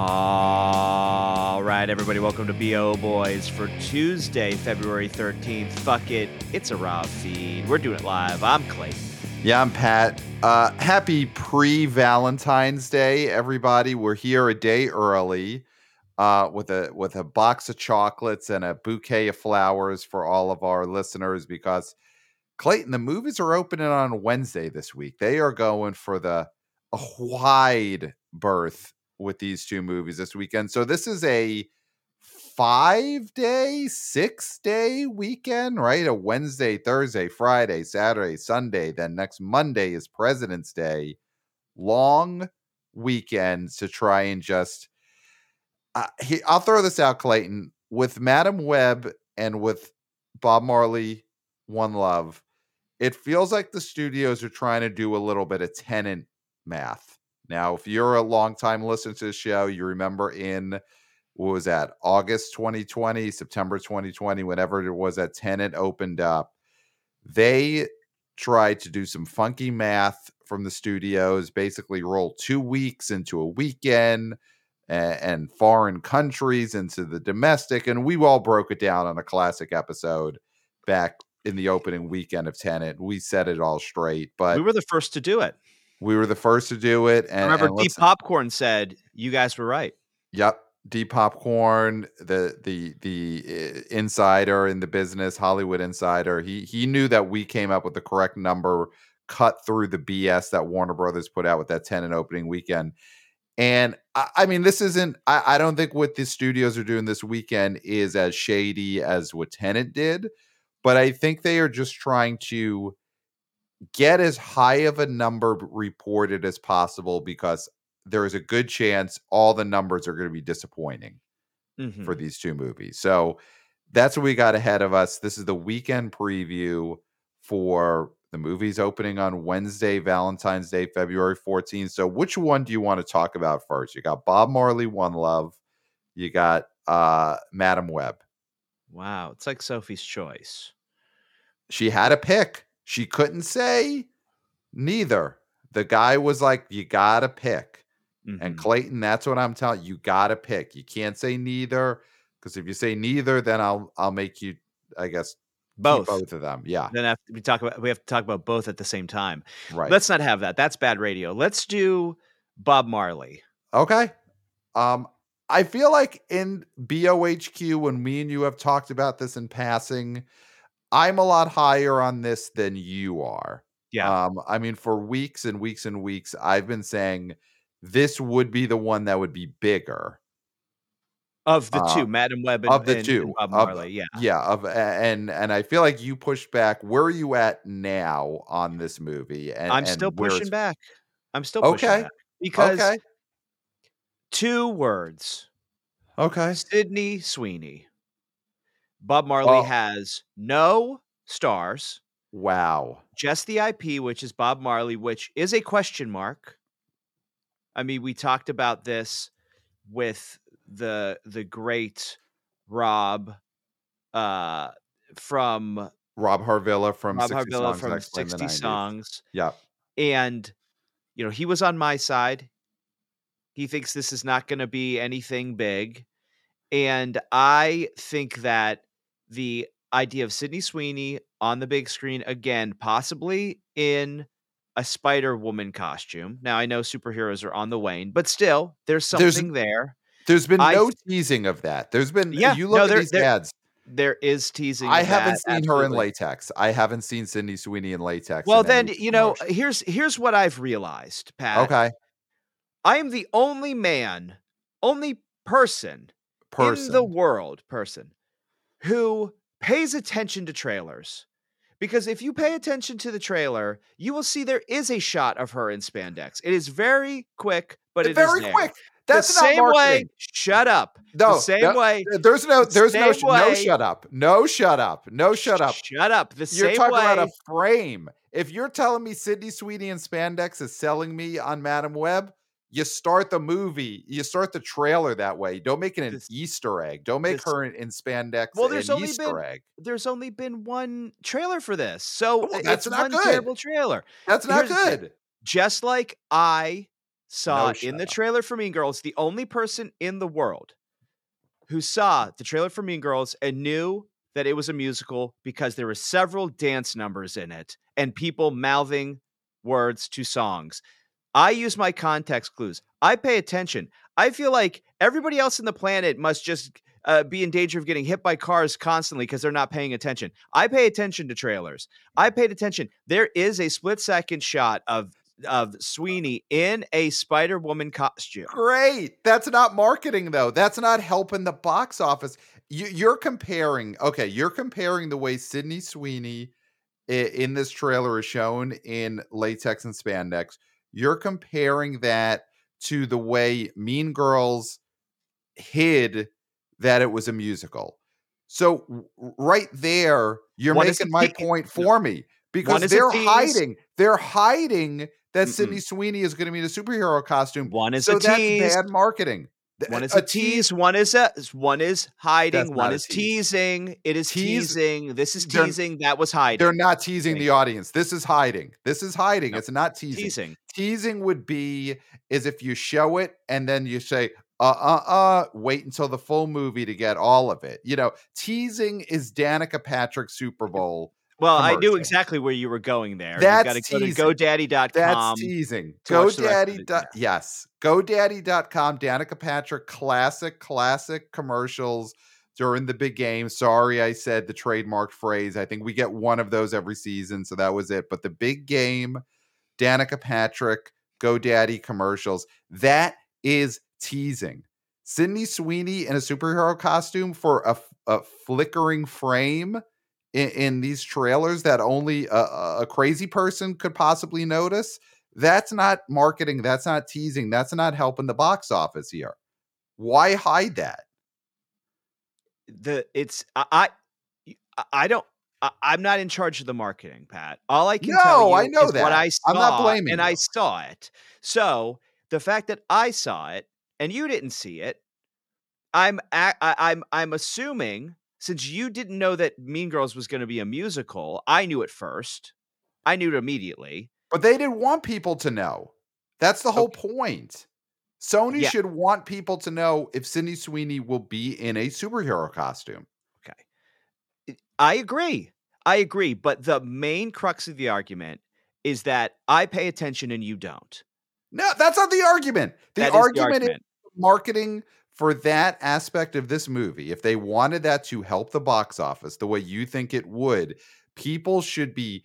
All right, everybody, welcome to BO Boys for Tuesday, February 13th. Fuck it, it's a raw feed. We're doing it live. I'm Clayton. Yeah, I'm Pat. Uh, happy pre Valentine's Day, everybody. We're here a day early uh, with a with a box of chocolates and a bouquet of flowers for all of our listeners because Clayton, the movies are opening on Wednesday this week. They are going for the wide berth with these two movies this weekend. So this is a five day, six day weekend, right? A Wednesday, Thursday, Friday, Saturday, Sunday. Then next Monday is President's Day. Long weekends to try and just. Uh, he, I'll throw this out, Clayton. With Madame Web and with Bob Marley, One Love, it feels like the studios are trying to do a little bit of Tenet math now, if you're a longtime listener to the show, you remember in what was that August 2020, September 2020, whenever it was that Tenet opened up, they tried to do some funky math from the studios, basically roll two weeks into a weekend and, and foreign countries into the domestic. And we all broke it down on a classic episode back in the opening weekend of Tenet. We set it all straight, but we were the first to do it. We were the first to do it. And, I remember and Deep Popcorn said you guys were right. Yep. Deep Popcorn, the the the uh, insider in the business, Hollywood insider, he he knew that we came up with the correct number, cut through the BS that Warner Brothers put out with that Tenet opening weekend. And I, I mean, this isn't. I, I don't think what the studios are doing this weekend is as shady as what Tenet did, but I think they are just trying to get as high of a number reported as possible because there is a good chance all the numbers are going to be disappointing mm-hmm. for these two movies. So that's what we got ahead of us. This is the weekend preview for the movies opening on Wednesday, Valentine's Day, February 14th. So which one do you want to talk about first? You got Bob Marley, One Love. You got uh Madame Web. Wow, it's like Sophie's choice. She had a pick. She couldn't say neither. The guy was like, you gotta pick. Mm-hmm. And Clayton, that's what I'm telling you. You gotta pick. You can't say neither. Because if you say neither, then I'll I'll make you, I guess, both both of them. Yeah. Then after we talk about we have to talk about both at the same time. Right. Let's not have that. That's bad radio. Let's do Bob Marley. Okay. Um, I feel like in BOHQ, when me and you have talked about this in passing, I'm a lot higher on this than you are. Yeah. Um, I mean, for weeks and weeks and weeks, I've been saying this would be the one that would be bigger of the two, uh, Madame Web and, of the and, two, and Bob Marley. Of, yeah, yeah. Of and and I feel like you pushed back. Where are you at now on this movie? And I'm still pushing back. I'm still pushing okay. back because okay. two words. Okay, Sydney Sweeney. Bob Marley has no stars. Wow. Just the IP, which is Bob Marley, which is a question mark. I mean, we talked about this with the the great Rob uh from Rob Harvilla from Rob 60 Harvilla songs from 60 songs. Yeah. And you know, he was on my side. He thinks this is not going to be anything big. And I think that the idea of Sydney Sweeney on the big screen again, possibly in a Spider Woman costume. Now I know superheroes are on the wane, but still, there's something there's, there. There's been I, no teasing of that. There's been yeah, you look no, at these there, ads. There is teasing. I haven't that, seen absolutely. her in latex. I haven't seen Sydney Sweeney in latex. Well, in then you know, here's here's what I've realized, Pat. Okay. I am the only man, only person, person. in the world, person who pays attention to trailers. Because if you pay attention to the trailer, you will see there is a shot of her in spandex. It is very quick, but it's very quick. That's the same way. Shut up. No, the same no, way. There's no. There's no. No. Shut up. No. Shut up. No. Shut up. Shut up. The you're same talking way. about a frame. If you're telling me Sydney Sweeney and spandex is selling me on Madame Web, you start the movie, you start the trailer that way. Don't make it an this, Easter egg. Don't make this, her in, in, spandex. Well, there's only Easter been, egg. There's only been one trailer for this, so oh, uh, well, that's it's not one good. terrible trailer. That's not Here's good. Just like I saw No in the up. trailer for Mean Girls, the only person in the world who saw the trailer for Mean Girls and knew that it was a musical because there were several dance numbers in it and people mouthing words to songs. I use my context clues. I pay attention. I feel like everybody else in the planet must just uh, be in danger of getting hit by cars constantly because they're not paying attention. I pay attention to trailers. I paid attention. There is a split second shot of of Sweeney in a Spider Woman costume. Great. That's not marketing though. That's not helping the box office. You, you're comparing. Okay, you're comparing the way Sydney Sweeney in this trailer is shown in latex and spandex. You're comparing that to the way Mean Girls hid that it was a musical. So right there, you're One making my te- point for me because they're hiding. They're hiding that Mm-mm. Sydney Sweeney is going to be in a superhero costume. One is so that's tease. bad marketing. One is a, tease. One is a one is hiding. One is tease. teasing. It is Tease- teasing. This is they're- teasing. That was hiding. They're not teasing the audience. This is hiding. This is hiding. No, It's not teasing. teasing. Teasing would be is if you show it and then you say, uh uh uh, wait until the full movie to get all of it. You know, teasing is Danica Patrick Super Bowl. Well, I knew exactly where you were going there. That's you got to go to teasing. GoDaddy.com. That's teasing. to watch the rest of GoDaddy. dot- Yes. GoDaddy.com. Danica Patrick, classic, classic commercials during the big game. Sorry, I said the trademark phrase. I think we get one of those every season. So that was it. But the big game, Danica Patrick, GoDaddy commercials, that is teasing. Sydney Sweeney in a superhero costume for a, a flickering frame in, in these trailers that only a, a crazy person could possibly notice. That's not marketing. That's not teasing. That's not helping the box office here. Why hide that? the it's I I, I- I don't. I, I'm not in charge of the marketing, Pat. All I can tell No, you I know is that. what I saw, I'm not blaming and you. I saw it. So the fact that I saw it and you didn't see it, I'm I, am I'm assuming since you didn't know that Mean Girls was going to be a musical, I knew it first. I knew it immediately. But they didn't want people to know. That's the whole point. Sony Yeah. should want people to know if Sydney Sweeney will be in a superhero costume. Okay. I agree. I agree. But the main crux of the argument is that I pay attention and you don't. No, that's not the argument. The That is argument is marketing for that aspect of this movie, if they wanted that to help the box office the way you think it would, people should be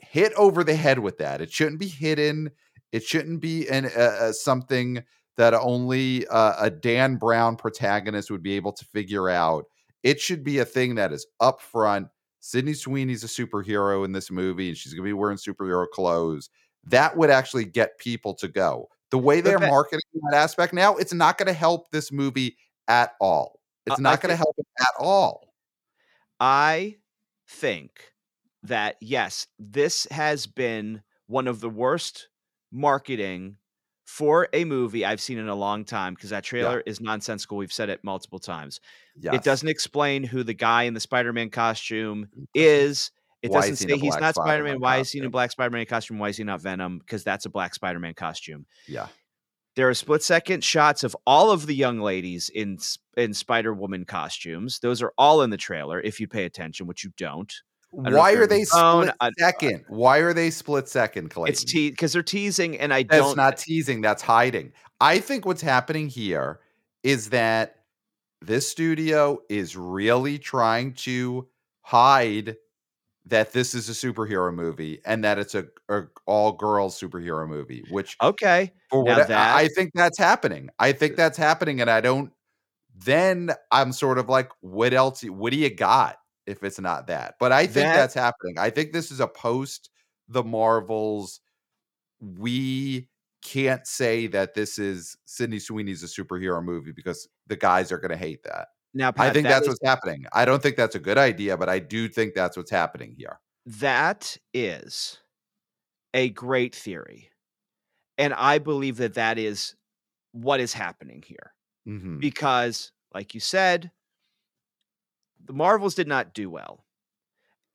hit over the head with that. It shouldn't be hidden. It shouldn't be an, uh, something that only uh, a Dan Brown protagonist would be able to figure out. It should be a thing that is upfront. Sydney Sweeney's a superhero in this movie, and she's going to be wearing superhero clothes. That would actually get people to go. The way they're that- marketing that aspect now, it's not going to help this movie at all. It's I not going to help it at all. I think that yes, this has been one of the worst marketing for a movie I've seen in a long time because that trailer is nonsensical. We've said it multiple times. Yes. It doesn't explain who the guy in the Spider-Man costume mm-hmm. is. It Why doesn't is he in say he's not Spider-Man. Spider-Man Why is he in a black Spider-Man costume? Why is he not Venom? Because that's a black Spider-Man costume. Yeah. There are split second shots of all of the young ladies in in Spider Woman costumes. Those are all in the trailer if you pay attention, which you don't. don't Why are they on the phone. split I- second? Why are they split second, Clayton? It's te because they're teasing, and I That's don't. That's not teasing. That's hiding. I think what's happening here is that this studio is really trying to hide that this is a superhero movie and that it's a, a all girls superhero movie. Which okay, for what that- I think that's happening. I think that's happening, and I don't. Then I'm sort of like, what else? What do you got if it's not that? But I think That- that's happening. I think this is a post the Marvels. We can't say that this is Sydney Sweeney's a superhero movie because the guys are going to hate that. Now Pat, I think that that's is- what's happening. I don't think that's a good idea, but I do think that's what's happening here. that is a great theory, and I believe that that is what is happening here. Mhm. because, like you said, the Marvels did not do well.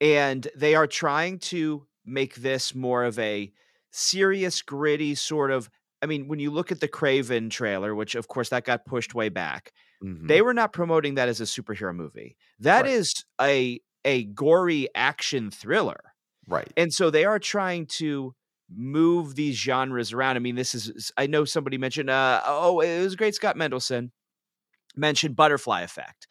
And they are trying to make this more of a serious, gritty sort of I mean, when you look at the Kraven trailer, which of course that got pushed way back, Mhm. they were not promoting that as a superhero movie. That Right. is a a gory action thriller. right. And so they are trying to move these genres around. I mean, this is I know somebody mentioned uh oh, it was great Scott Mendelson mentioned butterfly effect.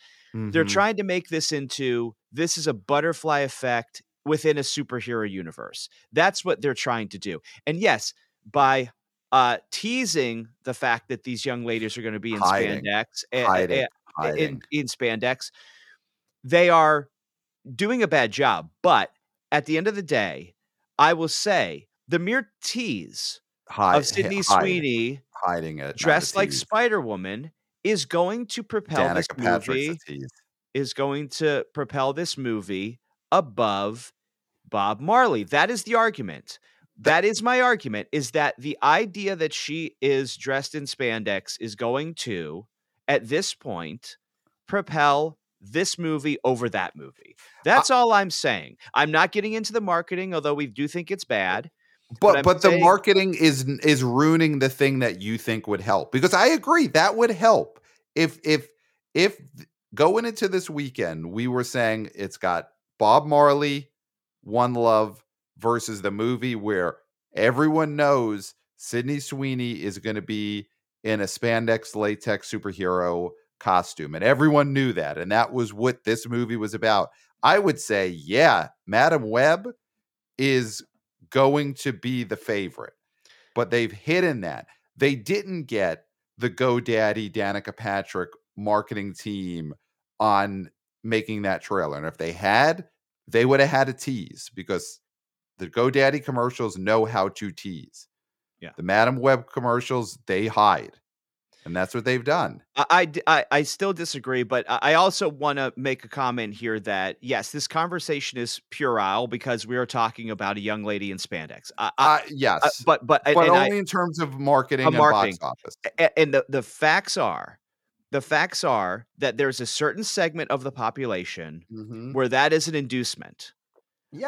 They're Mhm. trying to make this into this is a butterfly effect within a superhero universe. That's what they're trying to do. And yes, by uh teasing the fact that these young ladies are going to be in Hiding. spandex a- a- hiding, eh, in in spandex, they are doing a bad job. But at the end of the day, I will say the mere tease Hi- of Sydney hiding, Sweeney hiding it, dressed like. Spider Woman is going to propel this Danica Patrick's movie is going to propel this movie above Bob Marley. That is the argument. That is my argument is that the idea that she is dressed in spandex is going to at this point propel this movie over that movie. That's all I'm saying. I'm not getting into the marketing although we do think it's bad. But I'm but the marketing is is ruining the thing that you think would help because I agree that would help if if if going into this weekend we were saying it's got Bob Marley, One Love versus the movie where everyone knows Sydney Sweeney is going to be in a spandex latex superhero costume and everyone knew that and that was what this movie was about. I would say yeah, Madame Web is going to be the favorite. But they've hidden that. They didn't get the GoDaddy Danica Patrick marketing team on making that trailer. And if they had, they would have had a tease because the GoDaddy commercials know how to tease. Yeah. The Madame Web commercials, they hide. And that's what they've done. I I still disagree, but I I also want to make a comment here that yes, this conversation is puerile because we are talking about a young lady in spandex. I, I, Uh, yes. I- but but but and I- only in terms of marketing and marketing. box office. and the, the facts are the facts are that there's a certain segment of the population Mhm. where that is an inducement.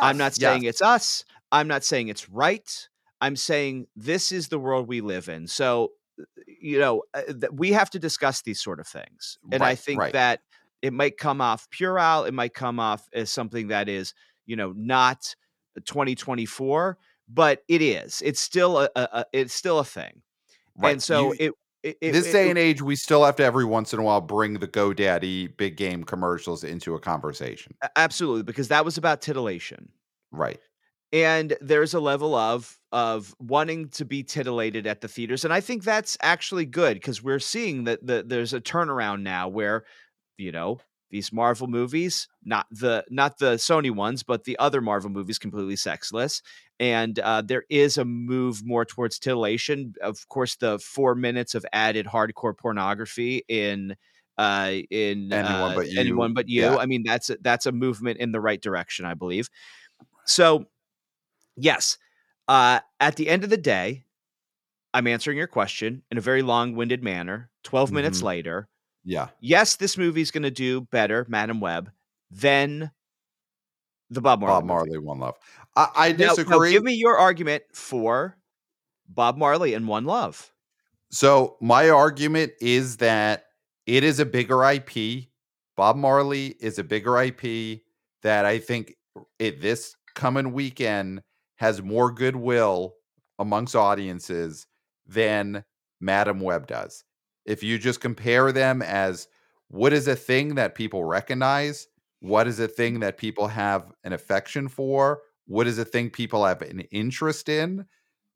I'm not saying yes. it's us. I'm not saying it's right. I'm saying this is the world we live in. So, uh, you know, uh, we have to discuss these sort of things. And I think right. that it might come off puerile. It might come off as something that is, you know, not 2024, but it is. It's still a, a, a it's still a thing. Right. And so You- it, it, it this day it- and age, we still have to every once in a while bring the GoDaddy big game commercials into a conversation. absolutely because that was about titillation. Right. and there's a level of of wanting to be titillated at the theaters and i think that's actually good because we're seeing that the, there's a turnaround now where you know these marvel movies not the not the sony ones but the other marvel movies completely sexless and uh, there is a move more towards titillation of course the four minutes of added hardcore pornography in uh in Anyone uh, But You, anyone but you yeah. i mean that's a, that's a movement in the right direction i believe so yes uh at the end of the day i'm answering your question in a very long-winded manner 12 minutes Mhm. later Yeah. yes this movie's going to do better madame web than the bob marley Bob movie. One Love. I, I Now- now disagree. give me your argument for bob marley and one love so my argument is that it is a bigger IP. Bob Marley is a bigger IP that I think it this coming weekend has more goodwill amongst audiences than Madame Web does. If you just compare them as what is a thing that people recognize, what is a thing that people have an affection for, what is a thing people have an interest in,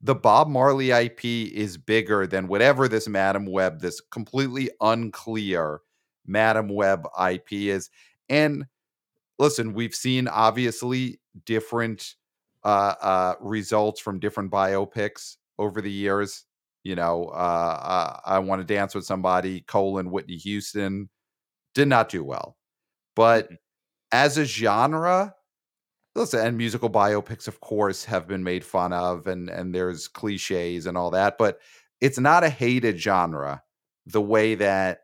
the Bob Marley IP is bigger than whatever this Madame Web, this completely unclear Madame Web IP is. And listen, we've seen obviously different uh, uh, results from different biopics over the years. You know, uh, uh, I want to dance with somebody, colon Whitney Houston, did not do well. But Mhm. as a genre, listen, and musical biopics, of course, have been made fun of, and and there's cliches and all that, but it's not a hated genre the way that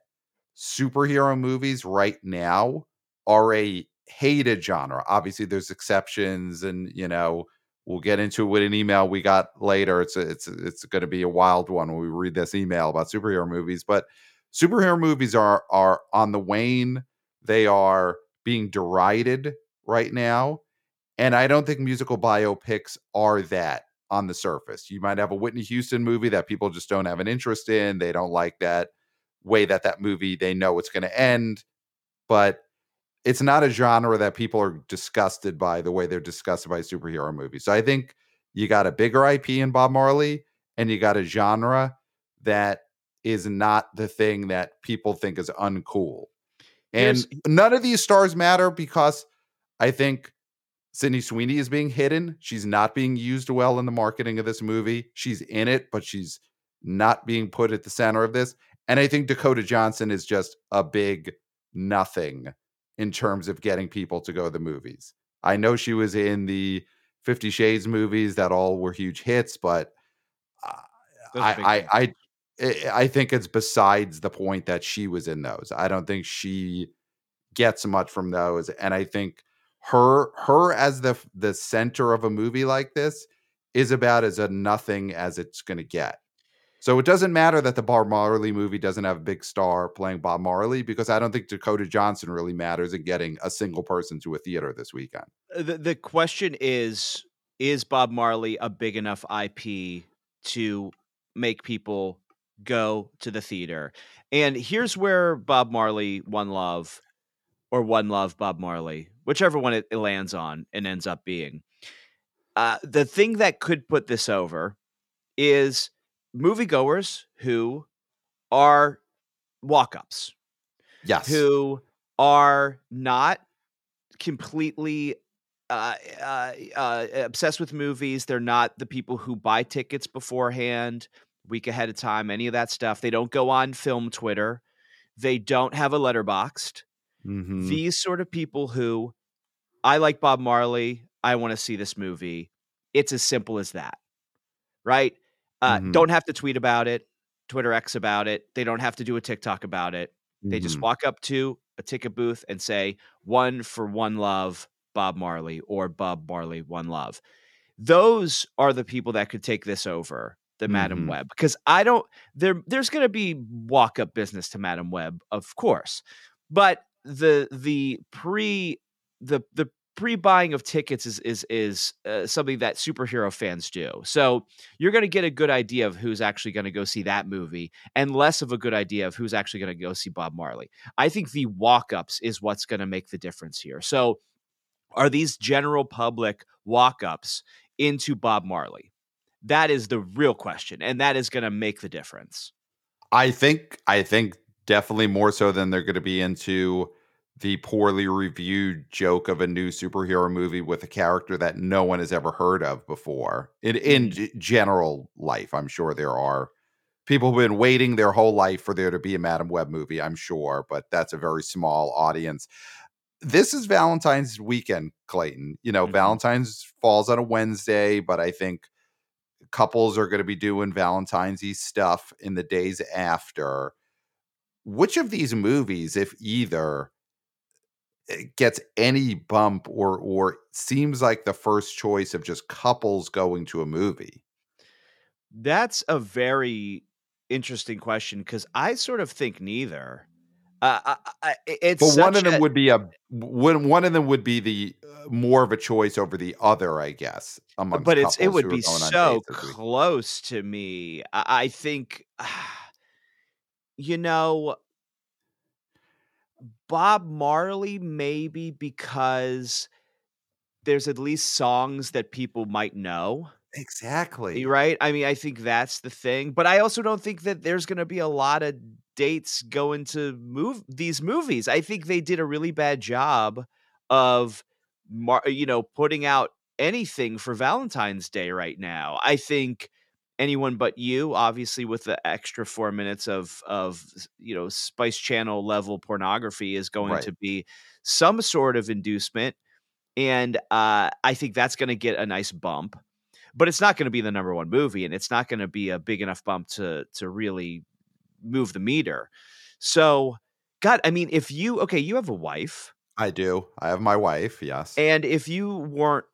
superhero movies right now are a hated genre. Obviously, there's exceptions, and you know, We'll get into it with an email we got later. It's a, it's a, it's going to be a wild one when we read this email about superhero movies. But superhero movies are are on the wane. They are being derided right now, and I don't think musical biopics are that on the surface. You might have a Whitney Houston movie that people just don't have an interest in. They don't like that way that that movie they know it's going to end, but it's not a genre that people are disgusted by the way they're disgusted by superhero movies. So I think you got a bigger IP in Bob Marley and you got a genre that is not the thing that people think is uncool. And Here's- none of these stars matter because I think Sydney Sweeney is being hidden. She's not being used well in the marketing of this movie. She's in it, but she's not being put at the center of this. And I think Dakota Johnson is just a big nothing in terms of getting people to go to the movies. I know she was in the Fifty Shades movies that all were huge hits, but uh, Those are big I. I, I, I I think it's besides the point that she was in those. I don't think she gets much from those, and I think her her as the the center of a movie like this is about as a nothing as it's going to get. So it doesn't matter that the Bob Marley movie doesn't have a big star playing Bob Marley because I don't think Dakota Johnson really matters in getting a single person to a theater this weekend. Uh, the the question is is Bob Marley a big enough IP to make people go to the theater? And here's where Bob Marley One Love or One Love Bob Marley, whichever one it, lands on and ends up being. Uh, the thing that could put this over is moviegoers who are walk-ups Yes. who are not completely uh, uh, uh, obsessed with movies. They're not the people who buy tickets beforehand, week ahead of time, any of that stuff. They don't go on film Twitter. They don't have a Letterboxd. Mhm. These sort of people who I like Bob Marley. I want to see this movie. It's as simple as that, right? Uh, Mhm. Don't have to tweet about it, Twitter X about it. They don't have to do a TikTok about it. They just Mhm. walk up to a ticket booth and say, one for one love, Bob Marley, or Bob Marley, one love. Those are the people that could take this over the Madam Mhm. Web. Because I don't there there's gonna be walk up business to Madame Web, of course. But the the pre the the pre-buying of tickets is is is uh, something that superhero fans do. So you're going to get a good idea of who's actually going to go see that movie and less of a good idea of who's actually going to go see Bob Marley. I think the walk-ups is what's going to make the difference here. So are these general public walk-ups into Bob Marley? That is the real question and that is going to make the difference. I think I think definitely more so than they're going to be into the poorly reviewed joke of a new superhero movie with a character that no one has ever heard of before. In in Mhm. general life, I'm sure there are people who've been waiting their whole life for there to be a Madame Web movie, I'm sure, but that's a very small audience. This is Valentine's weekend, Clayton. You know, Mhm. Valentine's falls on a Wednesday, but I think couples are going to be doing Valentine's stuff in the days after. Which of these movies, if either, gets any bump or or seems like the first choice of just couples going to a movie? That's a very interesting question because I sort of think neither. Uh, I, I, it's But one of them a- would be a one one of them would be the uh, more of a choice over the other, I guess. Amongst but it's it would be so dates this week. close to me. I, I think, you know, Bob Marley maybe because there's at least songs that people might know. Exactly. Right? I mean, I think that's the thing, but I also don't think that there's gonna be a lot of dates going to move these movies. I think they did a really bad job of mar you know, putting out anything for Valentine's Day right now. I think Anyone But You, obviously, with the extra 4 minutes of of, you know, Spice Channel level pornography is going Right. to be some sort of inducement, and, uh, I think that's gonna get a nice bump but it's not going to be the number one movie and it's not going to be a big enough bump to to really move the meter so god i mean if you okay you have a wife I do. I have my wife, yes. and if you weren't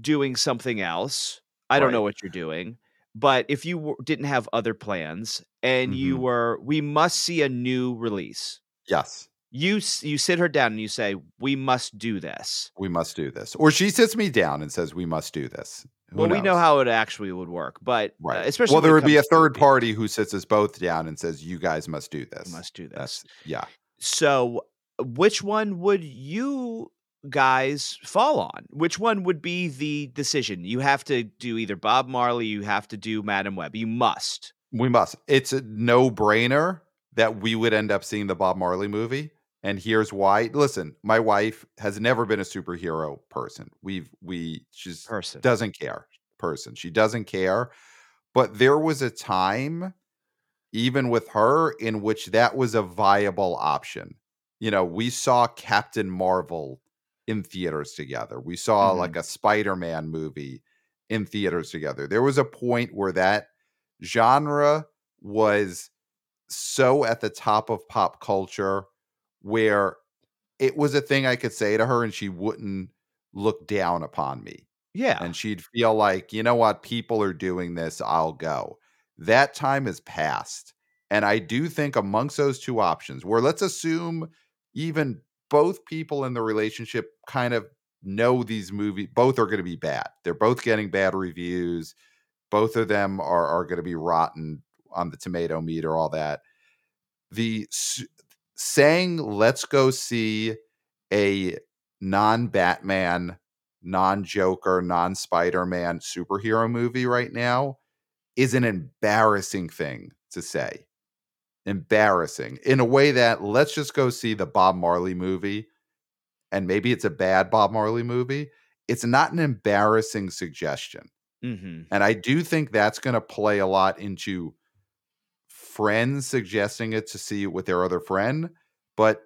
doing something else, I don't know what you're doing, but if you w didn't have other plans and you Mhm. were we must see a new release. Yes. You you sit her down and you say, "We must do this." We must do this. Or she sits me down and says, "We must do this." Who Well, we know how it actually would work, but, uh, Right. especially Well, there would be a third party who sits us both down and says, "You guys must do this." must do this. That's yeah. So, which one would you guys fall on? Which one would be the decision? You have to do either Bob Marley, you have to do Madame Web. You must. We must. It's a no-brainer that we would end up seeing the Bob Marley movie, and here's why. Listen, my wife has never been a superhero person. We've we she's Person. doesn't care. Person. She doesn't care. But there was a time even with her in which that was a viable option. You know, we saw Captain Marvel in theaters together. We saw Mhm. like a Spider-Man movie in theaters together. There was a point where that genre was so at the top of pop culture where it was a thing I could say to her and she wouldn't look down upon me. Yeah. And she'd feel like, you know what, people are doing this, I'll go. That time is past. And I do think amongst those two options, where let's assume even both people in the relationship kind of know these movies, both are going to be bad. They're both getting bad reviews. Both of them are, are going to be rotten on the tomato meter, all that. The saying, let's go see a non Batman, non Joker, non Spider Man superhero movie right now is an embarrassing thing to say. Embarrassing in a way that let's just go see the Bob Marley movie and maybe it's a bad Bob Marley movie. It's not an embarrassing suggestion. Mhm. And I do think that's going to play a lot into friends suggesting it to see it with their other friend, but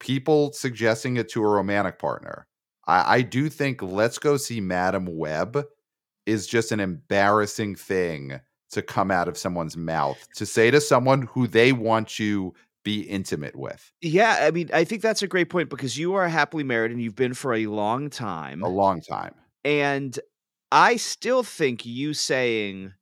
people suggesting it to a romantic partner. I, I do think let's go see Madame Web is just an embarrassing thing to come out of someone's mouth to say to someone who they want to be intimate with Yeah, I mean, I think that's a great point because you are happily married and you've been for a long time. a long time. And I still think you saying,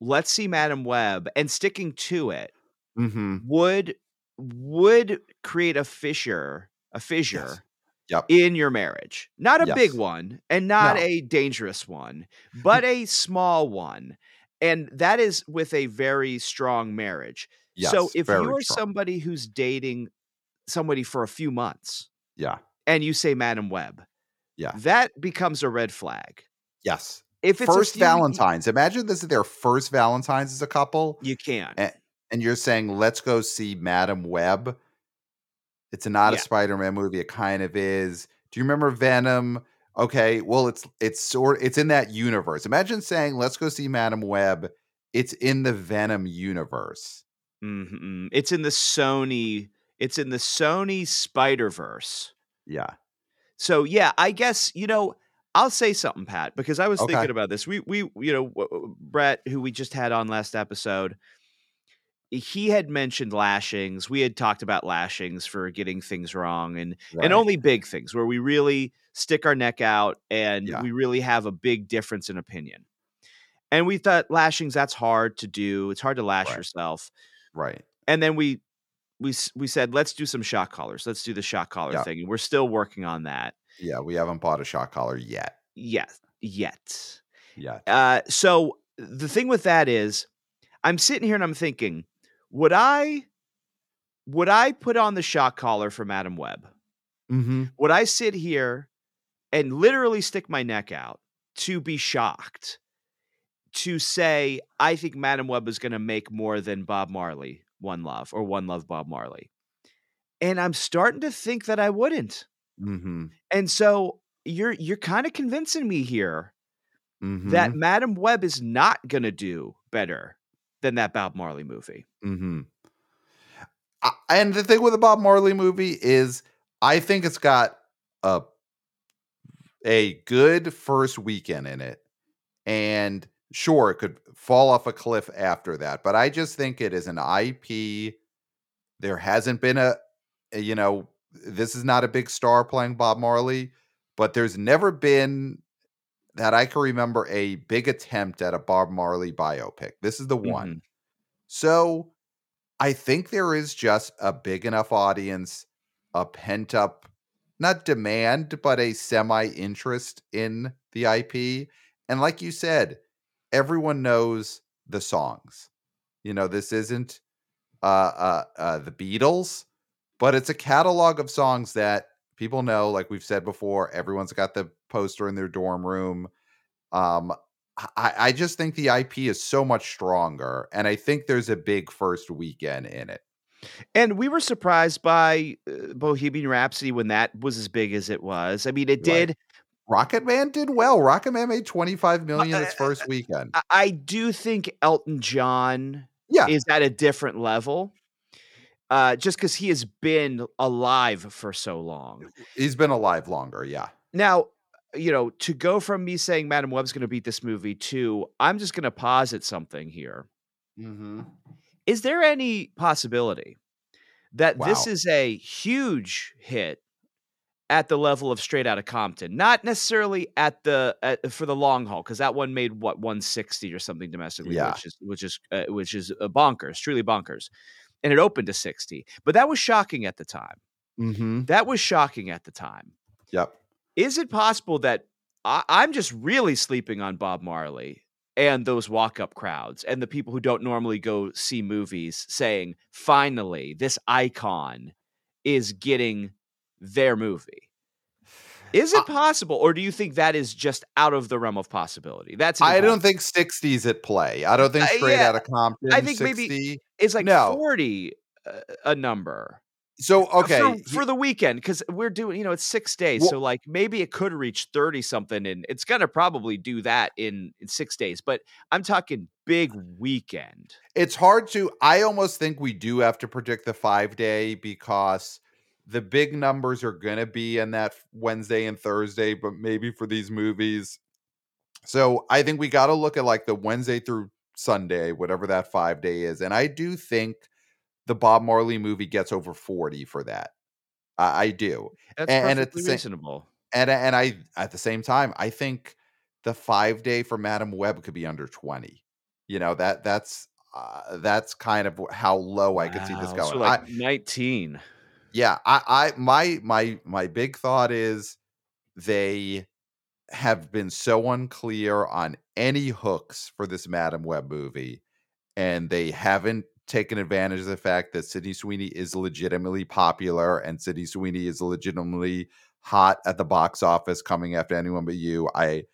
"Let's see Madame Web," and sticking to it hmm would would create a fissure a fissure Yep. in your marriage. Not a big one and not No. a dangerous one, but a small one. And that is with a very strong marriage. So if you're strong. somebody who's dating somebody for a few months Yeah. and you say Madame Web, Yeah. that becomes a red flag. Yes. If it's First few- Valentine's. Imagine this is their first Valentine's as a couple. you can. and, and you're saying let's go see Madame Web. It's not Yeah. a Spider-Man movie. It kind of is. Do you remember Venom? Okay, well, it's it's sort it's in that universe. Imagine saying let's go see Madame Web. It's in the Venom universe. Mhm. It's in the Sony it's in the Sony Spider-Verse. Yeah. So yeah, I guess you know I'll say something, Pat, because I was Okay. thinking about this. We we you know Brett, who we just had on last episode, he had mentioned lashings. We had talked about lashings for getting things wrong, and Right. and only big things where we really stick our neck out and Yeah. we really have a big difference in opinion. And we thought lashings that's hard to do. It's hard to lash Right. yourself. Right. And then we we we said let's do some shock collars. Let's do the shock collar Yeah. thing. And we're still working on that. Yeah, we haven't bought a shot collar yet. Yes, yet. Yet. Uh, so the thing with that is, I'm sitting here and I'm thinking, would I, would I put on the shock collar for Madame Web? Mm-hmm. Would I sit here and literally stick my neck out to be shocked? To say, I think Madame Web is going to make more than Bob Marley, One Love, or One Love Bob Marley. And I'm starting to think that I wouldn't. Mm-hmm. And so you're you're kind of convincing me here Mm-hmm. that Madame Web is not going to do better than that Bob Marley movie. Mm-hmm. I, and the thing with the Bob Marley movie is, I think it's got a a good first weekend in it, and sure, it could fall off a cliff after that. But I just think it is an IP. There hasn't been a, a- you know, this is not a big star playing Bob Marley, but there's never been that I can remember a big attempt at a Bob Marley biopic. This is the one. Mhm. So I think there is just a big enough audience, a pent up, not demand, but a semi interest in the IP. And like you said, everyone knows the songs. You know, this isn't uh, uh, uh, the Beatles, but it's a catalog of songs that people know. Like we've said before, everyone's got the poster in their dorm room. Um, I, I just think the IP is so much stronger, and I think there's a big first weekend in it. And we were surprised by uh, Bohemian Rhapsody when that was as big as it was. I mean, it Right. Rocket Man did well. Rocket Man made 25 million uh, its first weekend. I, I do think Elton John Yeah. is at a different level. Uh, just because he has been alive for so long. He's been alive longer. Yeah. Now, you know, to go from me saying Madame Web's going to beat this movie to I'm just going to posit something here. Mm-hmm. Is there any possibility that this is a huge hit at the level of Straight out of Compton? Not necessarily at the at, for the long haul, because that one made what 160 or something domestically, Yeah. which is which is uh, which is uh, bonkers, truly bonkers, and it opened to 60. But that was shocking at the time. Mm-hmm. That was shocking at the time. Yep. Is it possible that I, I'm just really sleeping on Bob Marley and those walk up crowds and the people who don't normally go see movies saying, finally, this icon is getting their movie? Is it possible, or do you think that is just out of the realm of possibility? That's I don't think 60's at play. I don't think Uh, straight yeah, out of Compton. I think maybe- it's like no. 40 uh, a number. So Uh, okay, for, for the weekend because we're doing you know it's six days Well- so like maybe it could reach 30 something and it's gonna probably do that in in six days but i'm talking big weekend it's hard to. I almost think we do have to predict the five day because the big numbers are going to be in that Wednesday and Thursday, but maybe for these movies. So I think we got to look at like the Wednesday through Sunday, whatever that five day is, and I do think the Bob Marley movie gets over forty for that. I, I do. that's And- and at perfectly the same- reasonable and and I at the same time, I think the five day for Madame Web could be under twenty. You know that that's uh, that's kind of how low I could see this Wow, going. so I, 19 yeah, I, I my my my big thought is they have been so unclear on any hooks for this Madame Web movie, and they haven't taken advantage of the fact that Sydney Sweeney is legitimately popular and Sydney Sweeney is legitimately hot at the box office coming after anyone but you. I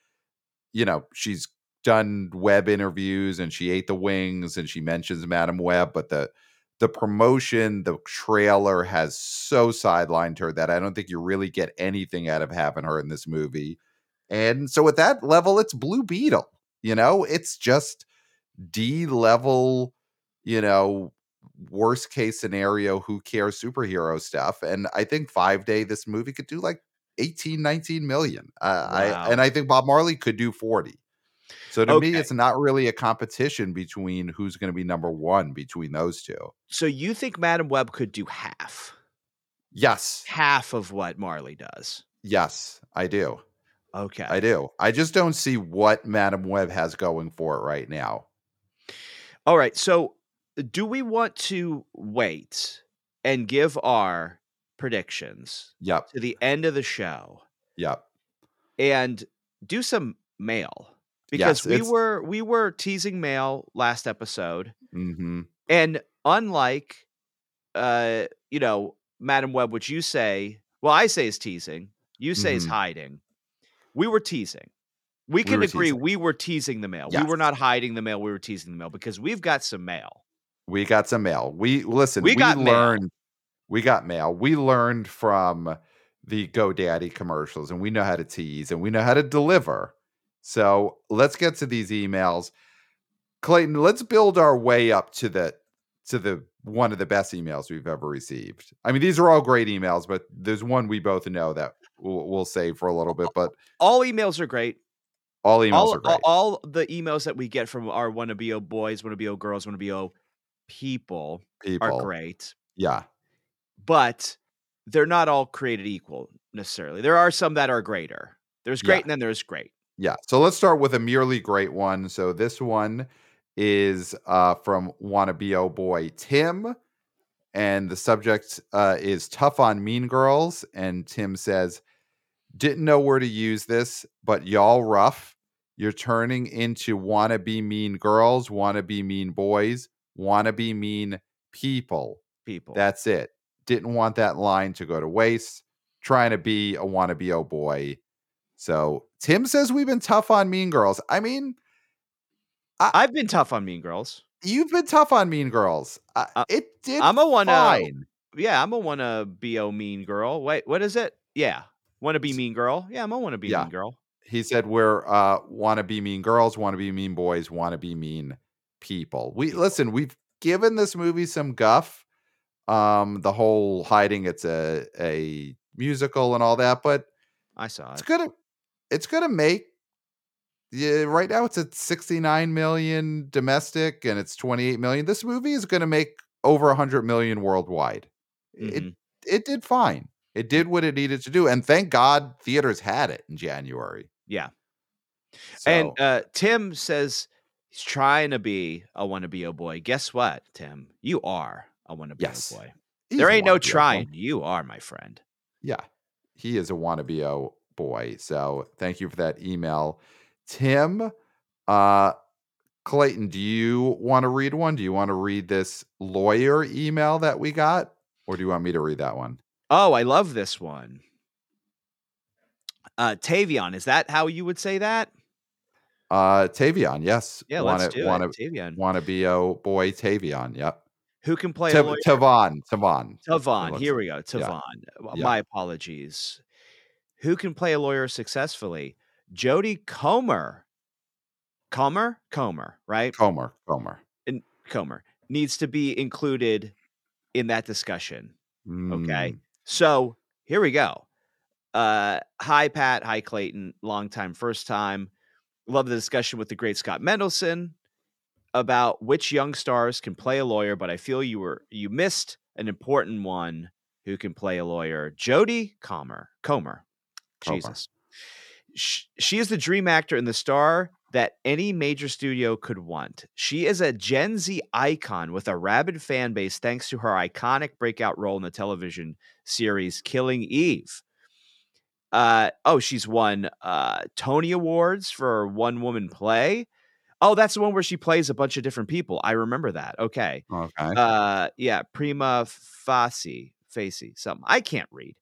you know, she's done web interviews and she ate the wings and she mentions Madame Web, but the the promotion, the trailer has so sidelined her that I don't think you really get anything out of having her in this movie. And so at that level, it's Blue Beetle. You know, it's just D level, you know, worst case scenario, who cares superhero stuff. And I think five day, this movie could do like 18, 19 million. Uh, Wow. I, and I think Bob Marley could do 40. So to me, it's not really a competition between who's going to be number one between those two. so you think madame web could do half Yes. half of what marley does Yes, I do. okay I do. I just don't see what Madame Web has going for it right now. all right so do we want to wait and give our predictions Yep. to the end of the show Yep. and do some mail because Yes, we it's- were we were teasing mail last episode hmm and unlike uh you know madame web which you say well i say is teasing you say is Mhm. hiding we were teasing we can were agree teasing. we were teasing the mail we were not hiding the mail we were teasing the mail because we've got some mail We got some mail. We listen. We We, got mail. learned. We got mail. We learned from the GoDaddy commercials, and we know how to tease, and we know how to deliver. So let's get to these emails, Clayton. Let's build our way up to the to the one of the best emails we've ever received. I mean, these are all great emails, but there's one we both know that we'll, we'll save for a little bit. But all emails are great all emails all, are great. all all the emails that we get from our wanna be o boys wanna be o girls wanna be o people People, are great yeah, but they're not all created equal necessarily. There are some that are greater. There's great Yeah. and then there's great. Yeah. So let's start with a merely great one. So this one is uh, from Wanna Be Oh Boy Tim. And the subject uh, is Tough on Mean Girls. And Tim says, Didn't know where to use this, but y'all rough. You're turning into wanna be mean girls, wanna be mean boys, wanna be mean people. People. That's it. Didn't want that line to go to waste. Trying to be a wanna be oh boy. So Tim says we've been tough on Mean Girls. I mean, I've been tough on Mean Girls. you've been tough on Mean Girls. Uh, Uh, it did. I'm a wanna- fine. Yeah, I'm a wanna be a mean girl. Wait, what is it? Yeah. Wanna be mean girl? Yeah, I'm a wanna be Yeah. mean girl. He said we're uh, want to be mean girls, want to be mean boys, want to be mean people. We listen. We've given this movie some guff. Um, the whole hiding it's a a musical and all that, but I saw it's it. It's gonna make yeah right now it's at 69 million domestic and it's 28 million this movie is gonna make over 100 million worldwide it Mhm. it did fine it did what it needed to do and thank god theaters had it in january Yeah. so, And uh, Tim says he's trying to be a wanna be a boy. Guess what, Tim? You are a wanna be Yes. a boy. he's There ain't no oh, trying. You are, my friend. yeah he is a wannabe oh boy so thank you for that email tim uh clayton do you want to read one do you want to read this lawyer email that we got or do you want me to read that one Oh, I love this one. Uh, Tavion, is that how you would say that? uh tavion yes Yeah, wanna, let's do wanna, it. Tavion. wanna be oh boy tavion yep Who can play a lawyer? tavon tavon Tavon. Here we go. Tavon. Uh, Yeah. My apologies. Who can play a lawyer successfully? Jodie Comer. Comer? Comer, right? comer comer And Comer needs to be included in that discussion. Okay. Mm, So here we go. Uh, hi, Pat. Hi, Clayton. Long time, first time. Love the discussion with the great Scott Mendelson about which young stars can play a lawyer, but I feel you were you missed an important one who can play a lawyer. Jodie Comer. Comer. Jesus. Sh- She is the dream actor and the star that any major studio could want. She is a Gen Z icon with a rabid fan base thanks to her iconic breakout role in the television series Killing Eve. Uh, oh, she's won uh, Tony Awards for one woman play. Oh, that's the one where she plays a bunch of different people. I remember that. Okay. okay Uh, yeah, prima facie, facie, something. I can't read.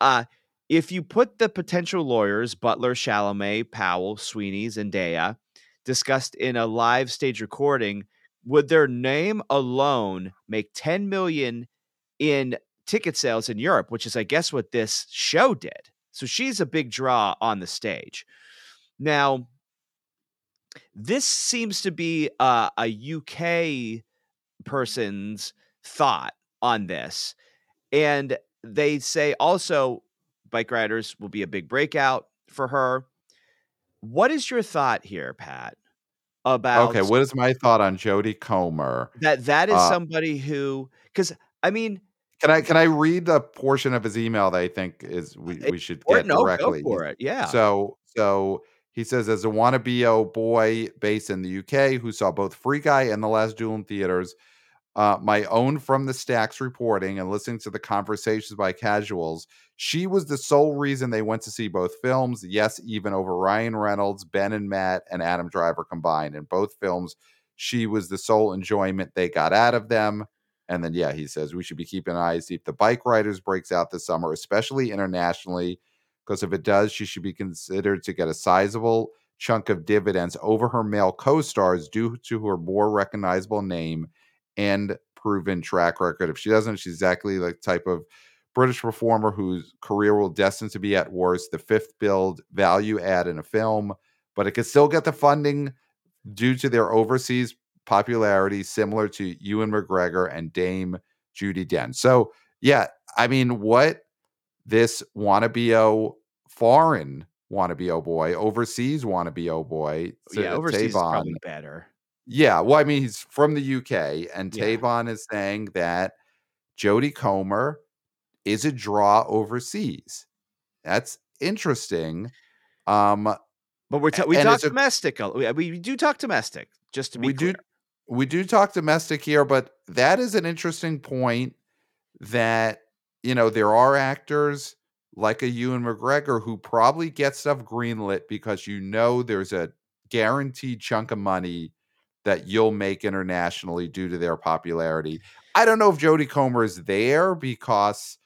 Uh, if you put the potential lawyers, Butler, Chalamet, Powell, Sweeney's, and Zendaya, discussed in a live stage recording, would their name alone make 10 million in ticket sales in Europe, which is, I guess, what this show did. So she's a big draw on the stage. Now, this seems to be uh, a UK person's thought on this. And they say also Bikeriders will be a big breakout for her. What is your thought here, Pat? About okay what is my thought on Jodie Comer that that is uh, somebody who because I mean Can I can I read the portion of his email that I think is we, we should get no, directly? go for it. Yeah. So so he says as a wannabe oh boy based in the UK who saw both Free Guy and The Last Duel in theaters, uh, my own from the stacks reporting and listening to the conversations by casuals, she was the sole reason they went to see both films. Yes, even over Ryan Reynolds, Ben and Matt, and Adam Driver combined. In both films, she was the sole enjoyment they got out of them. And then, yeah, he says we should be keeping eyes see if the Bikeriders breaks out this summer, especially internationally, because if it does, she should be considered to get a sizable chunk of dividends over her male co-stars due to her more recognizable name and proven track record. If she doesn't, she's exactly the type of British performer whose career will destined to be at worst the fifth build value add in a film, but it could still get the funding due to their overseas popularity, similar to Ewan McGregor and Dame Judi Dench. So, yeah, I mean, what this wannabe oh, foreign wannabe oh boy, overseas wannabe oh boy, yeah, Sa- overseas Tavon- probably better. yeah, well, I mean, he's from the UK, and Yeah. Tavon is saying that Jodie Comer is a draw overseas. That's interesting. Um, But we're ta- we talk a- domestic. uh, We, we do talk domestic, just to be we clear. do we do talk domestic here, but that is an interesting point that you know there are actors like a Ewan McGregor who probably get stuff greenlit because you know there's a guaranteed chunk of money that you'll make internationally due to their popularity. I don't know if Jodie Comer is there because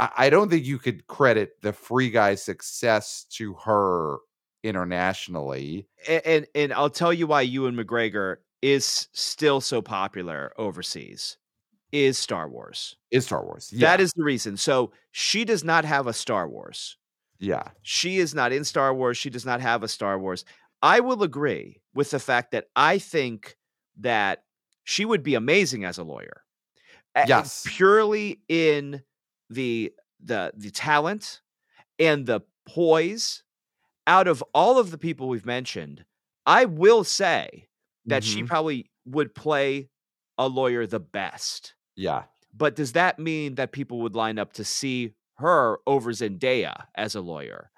I, I don't think you could credit the Free Guy's success to her internationally. and, and and I'll tell you why Ewan McGregor is still so popular overseas is Star Wars. Is Star Wars? That is the reason. So she does not have a Star Wars. yeah. She is not in Star Wars. She does not have a Star Wars. I will agree with the fact that I think that she would be amazing as a lawyer. Yes. Purely in the the the talent and the poise out of all of the people we've mentioned, I will say that she Mhm. probably would play a lawyer the best. Yeah. But does that mean that people would line up to see her over Zendaya as a lawyer?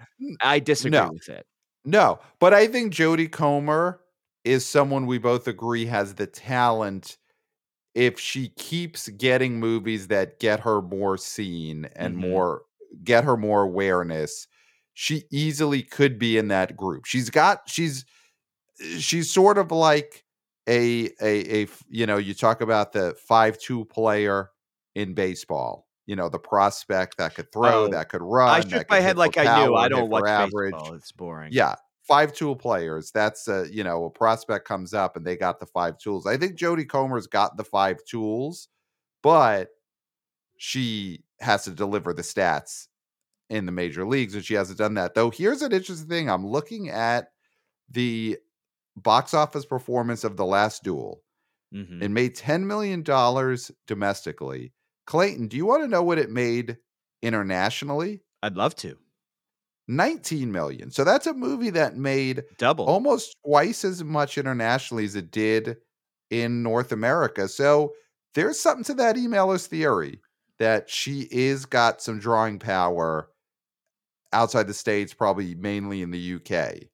I disagree no. with it. No, but I think Jodie Comer is someone we both agree has the talent if she keeps getting movies that get her more seen and Mhm. more get her more awareness. She easily could be in that group. She's got she's she's sort of like a a a you know, you talk about the 5-2 player in baseball. You know, the prospect that could throw, Oh, that could run. I shook my head like I knew. I don't watch average. baseball. It's boring. Yeah, five tool players. That's a you know a prospect comes up and they got the five tools. I think Jodie Comer's got the five tools, but she has to deliver the stats in the major leagues, and she hasn't done that. Though here's an interesting thing: I'm looking at the box office performance of the last duel. Mhm. It made ten million dollars domestically. Clayton, do you want to know what it made internationally? I'd love to. 19 million. So that's a movie that made Double. almost twice as much internationally as it did in North America. So there's something to that emailer's theory that she is got some drawing power outside the states, probably mainly in the UK.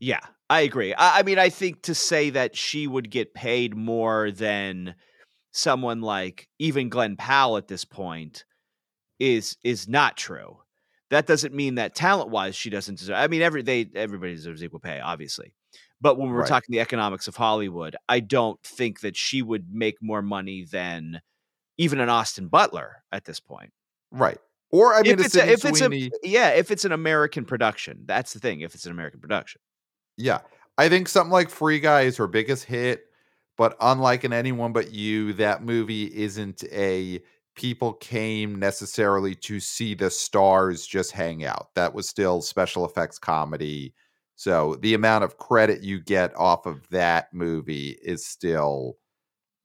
Yeah, I agree. I, I mean, I think to say that she would get paid more than someone like even Glenn Powell at this point is is not true. That doesn't mean that talent wise she doesn't deserve. I mean, every they everybody deserves equal pay, obviously. But when we're Right. talking the economics of Hollywood, I don't think that she would make more money than even an Austin Butler at this point. Right. Or I mean, if it's a, if it's a yeah, if it's an American production, that's the thing. If it's an American production, Yeah. I think something like Free Guy is her biggest hit, but unlike in Anyone But You, that movie isn't a people came necessarily to see the stars just hang out. That was still special effects comedy. So the amount of credit you get off of that movie is still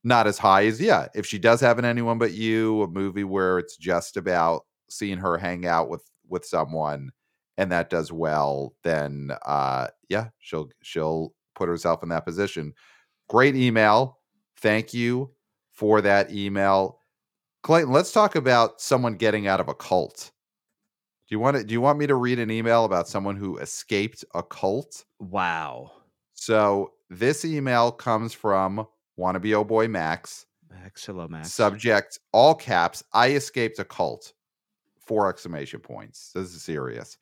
not as high as yeah. If she does have an Anyone But You, a movie where it's just about seeing her hang out with with someone and that does well, then uh yeah, she'll she'll put herself in that position. Great email. Thank you for that email. Clayton, let's talk about someone getting out of a cult. Do you want to do you want me to read an email about someone who escaped a cult? wow. So this email comes from wannabe oh boy Max. Max, hello, Max. Subject all caps. I escaped a cult. Four exclamation points. This is serious.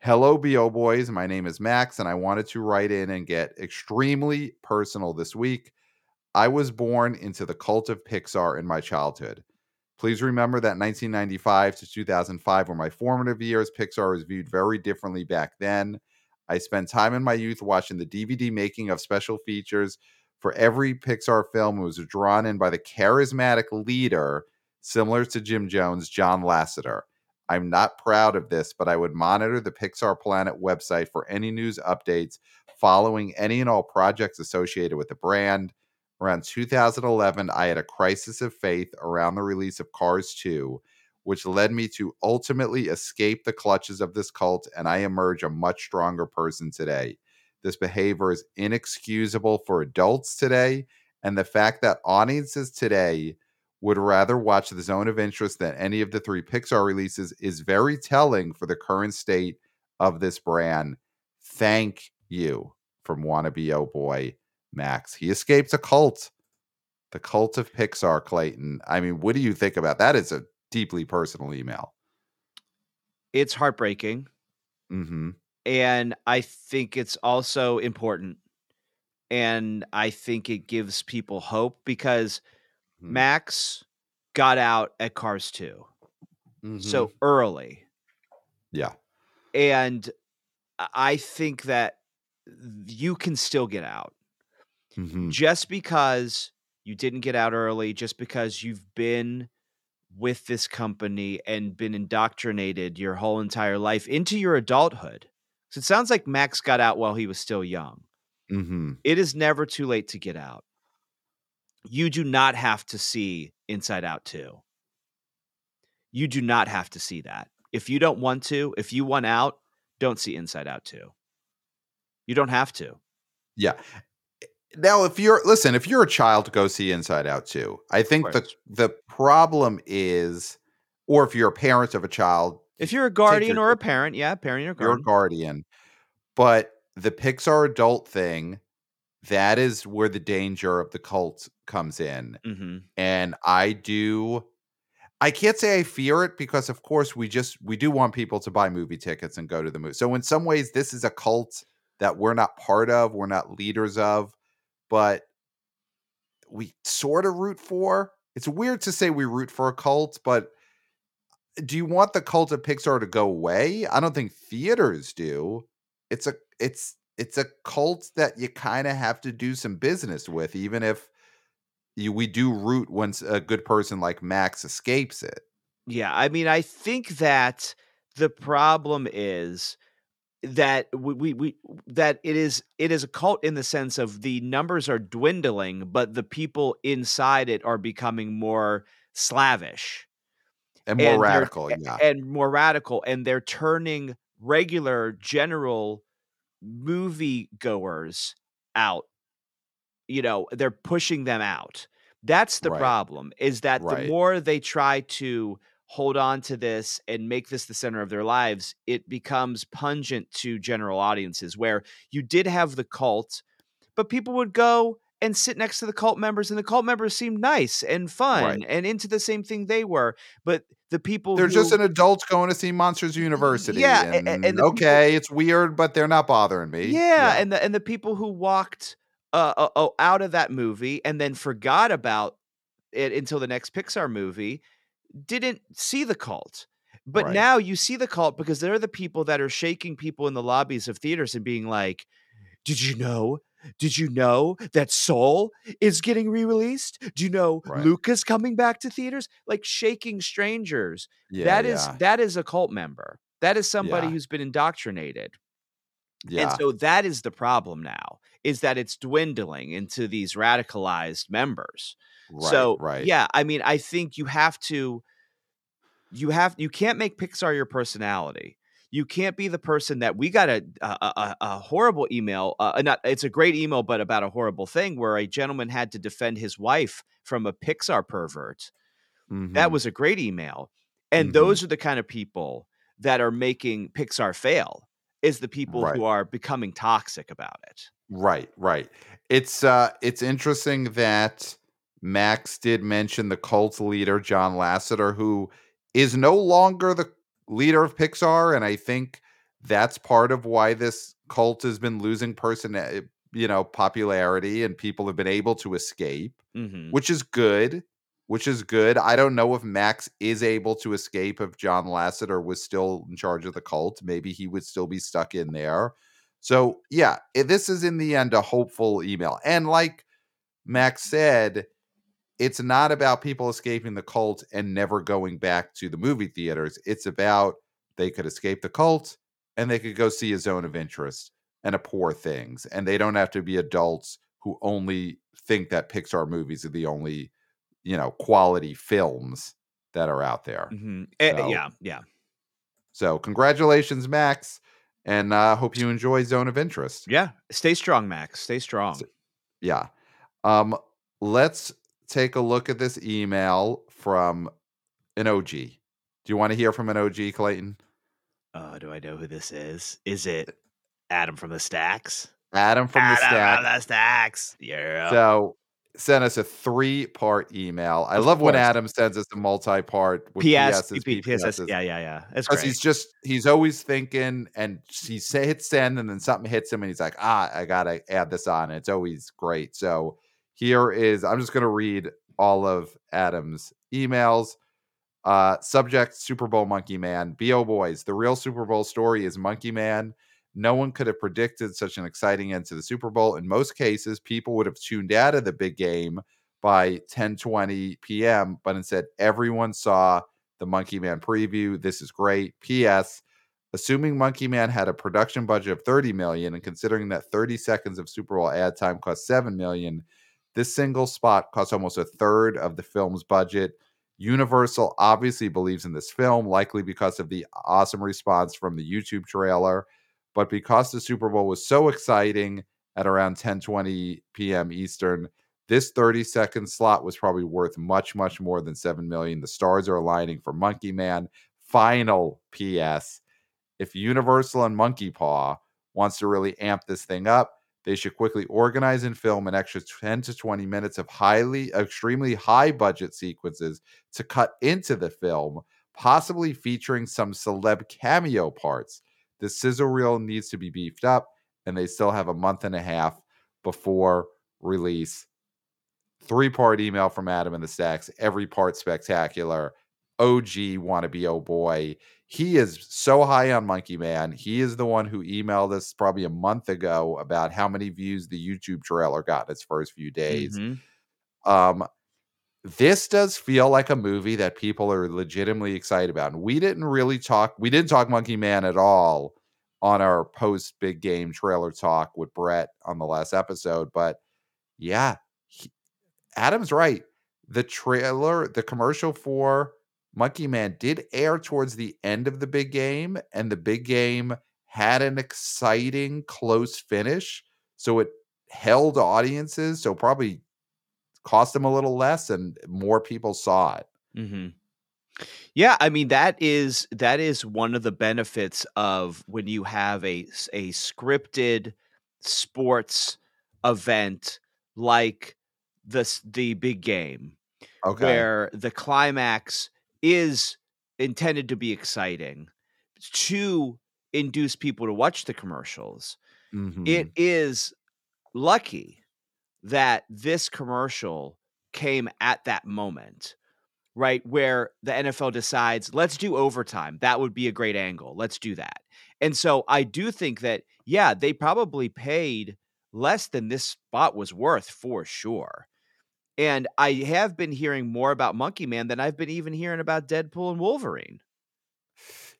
Hello, BO boys. My name is Max, and I wanted to write in and get extremely personal this week. I was born into the cult of Pixar in my childhood. Please remember that 1995 to 2005 were my formative years. Pixar was viewed very differently back then. I spent time in my youth watching the DVD making of special features for every Pixar film was drawn in by the charismatic leader, similar to Jim Jones, John Lasseter. I'm not proud of this, but I would monitor the Pixar Planet website for any news updates following any and all projects associated with the brand. Around 2011, I had a crisis of faith around the release of Cars 2, which led me to ultimately escape the clutches of this cult, and I emerge a much stronger person today. This behavior is inexcusable for adults today, and the fact that audiences today would rather watch the zone of interest than any of the three Pixar releases is very telling for the current state of this brand. Thank you from wannabe oh boy Max. He escaped a cult. The cult of Pixar, Clayton. I mean, what do you think about that? Is a deeply personal email. It's heartbreaking. Mm-hmm. And I think it's also important. And I think it gives people hope because Mhm. Max got out at Cars 2 so Mhm. early. yeah. And I think that you can still get out. Mhm. Just because you didn't get out early, just because you've been with this company and been indoctrinated your whole entire life into your adulthood. So it sounds like Max got out while he was still young. Mhm. It is never too late to get out. You do not have to see Inside Out 2. You do not have to see that. If you don't want to, if you want out, don't see Inside Out 2. You don't have to. Yeah. Now, if you're listen, if you're a child, go see Inside Out too. I think the the problem is, or if you're a parent of a child, If you're a guardian your or a parent, yeah, parent or you're a guardian. guardian. But the Pixar adult thing, that is where the danger of the cult comes in. hmm And I do I can't say I fear it because of course we just we do want people to buy movie tickets and go to the movie. So in some ways this is a cult that we're not part of, we're not leaders of, but we sort of root for. It's weird to say we root for a cult, but uh, do you want the cult of Pixar to go away? I don't think theaters do. It's a it's it's a cult that you kind of have to do some business with, even if you we do root once a good person like Max escapes it. Yeah, I mean, I think that the problem is that we, we we that it is it is a cult in the sense of the numbers are dwindling, but the people inside it are becoming more slavish And more and radical, yeah. and more radical, and they're turning regular general movie goers out. You know, they're pushing them out. That's the Right. problem. Is that Right. the more they try to hold on to this and make this the center of their lives, it becomes pungent to general audiences where you did have the cult, but people would go and sit next to the cult members, and the cult members seemed nice and fun Right. and into the same thing they were. But the people They're just an adult going to see Monsters University. yeah, a- a- and, and the people- okay, it's weird, but they're not bothering me. Yeah, and the and the people who walked uh, uh, oh, out of that movie and then forgot about it until the next Pixar movie didn't see the cult. But Right. now you see the cult because they're the people that are shaking people in the lobbies of theaters and being like, "Did you know? Did you know that Soul is getting re-released? Do you know Right. Luca's coming back to theaters?" Like shaking strangers. yeah, That is yeah, that is a cult member. That is somebody Yeah. who's been indoctrinated. yeah. And so that is the problem now, is that it's dwindling into these radicalized members. Right, so right. yeah, I mean, I think you have to you have you can't make Pixar your personality. You can't be the person that we got a a, a, a horrible email. Uh, not it's a great email, but about a horrible thing where a gentleman had to defend his wife from a Pixar pervert. That Mhm. was a great email, and Mhm. those are the kind of people that are making Pixar fail. Is the people Right. who are becoming toxic about it. Right, right. It's uh it's interesting that Max did mention the cult leader John Lasseter who is no longer the leader of Pixar and I think that's part of why this cult has been losing person eh, you know popularity and people have been able to escape hmm which is good which is good. I don't know if max is able to escape if john lasseter was still in charge of the cult. Maybe he would still be stuck in there. So yeah this is in the end a hopeful email. And like max said it's not about people escaping the cult and never going back to the movie theaters it's about they could escape the cult and they could go see a zone of interest and a poor things and they don't have to be adults who only think that pixar movies are the only you know quality films that are out there hmm So- yeah, yeah. so congratulations max and uh hope you enjoy zone of interest Yeah. Stay strong, Max. Stay strong. yeah um let's take a look at this email from an og do you want to hear from an og clayton Oh, do I know who this is? Is it Adam from the Stacks. Adam from the Adam from the Stacks. Yeah. So sent us a three part email. I Of love when. Adam sends us a multi part with PS, PSs, PPSs. Yeah, yeah, yeah. That's Because great. he's just he's always thinking and he hits send and then something hits him and he's like, ah, I gotta add this on. It's always great. So here is I'm just gonna read all of Adam's emails. Uh subject Super Bowl Monkey Man. BO boys, the real Super Bowl story is Monkey Man. No one could have predicted such an exciting end to the Super Bowl. In most cases, people would have tuned out of the big game by 10 20 p.m. But instead, everyone saw the Monkey Man preview. This is great. P.S. Assuming Monkey Man had a production budget of 30 million and considering that 30 seconds of Super Bowl ad time cost 7 million, this single spot cost almost a third of the film's budget. Universal obviously believes in this film, likely because of the awesome response from the YouTube trailer. But because the Super Bowl was so exciting at around 10 20 p.m. Eastern, this 30 second slot was probably worth much, much more than 7 million. The stars are aligning for Monkey Man. Final PS. If Universal and Monkey Paw wants to really amp this thing up, they should quickly organize and film an extra 10 to 20 minutes of highly, extremely high budget sequences to cut into the film, possibly featuring some celeb cameo parts. The sizzle reel needs to be beefed up, and they still have a month and a half before release. Three part email from Adam and the Stacks, every part spectacular. OG wannabe, oh boy. He is so high on Monkey Man. He is the one who emailed us probably a month ago about how many views the YouTube trailer got in its first few days. Mhm. Um, this does feel like a movie that people are legitimately excited about. And we didn't really talk, we didn't talk Monkey Man at all on our post big game trailer talk with Brett on the last episode. But yeah, he- Adam's right. The trailer, the commercial for Monkey Man did air towards the end of the big game, and the big game had an exciting close finish. So it held audiences. So probably cost them a little less and more people saw it. hmm Yeah, I mean that is that is one of the benefits of when you have a a scripted sports event like this the big game Okay. where the climax is intended to be exciting to induce people to watch the commercials. Mhm. It is lucky that this commercial came at that moment, right? Where the NFL decides, let's do overtime. That would be a great angle. Let's do that. And so I do think that, yeah, they probably paid less than this spot was worth for sure. And I have been hearing more about Monkey Man than I've been even hearing about Deadpool and Wolverine.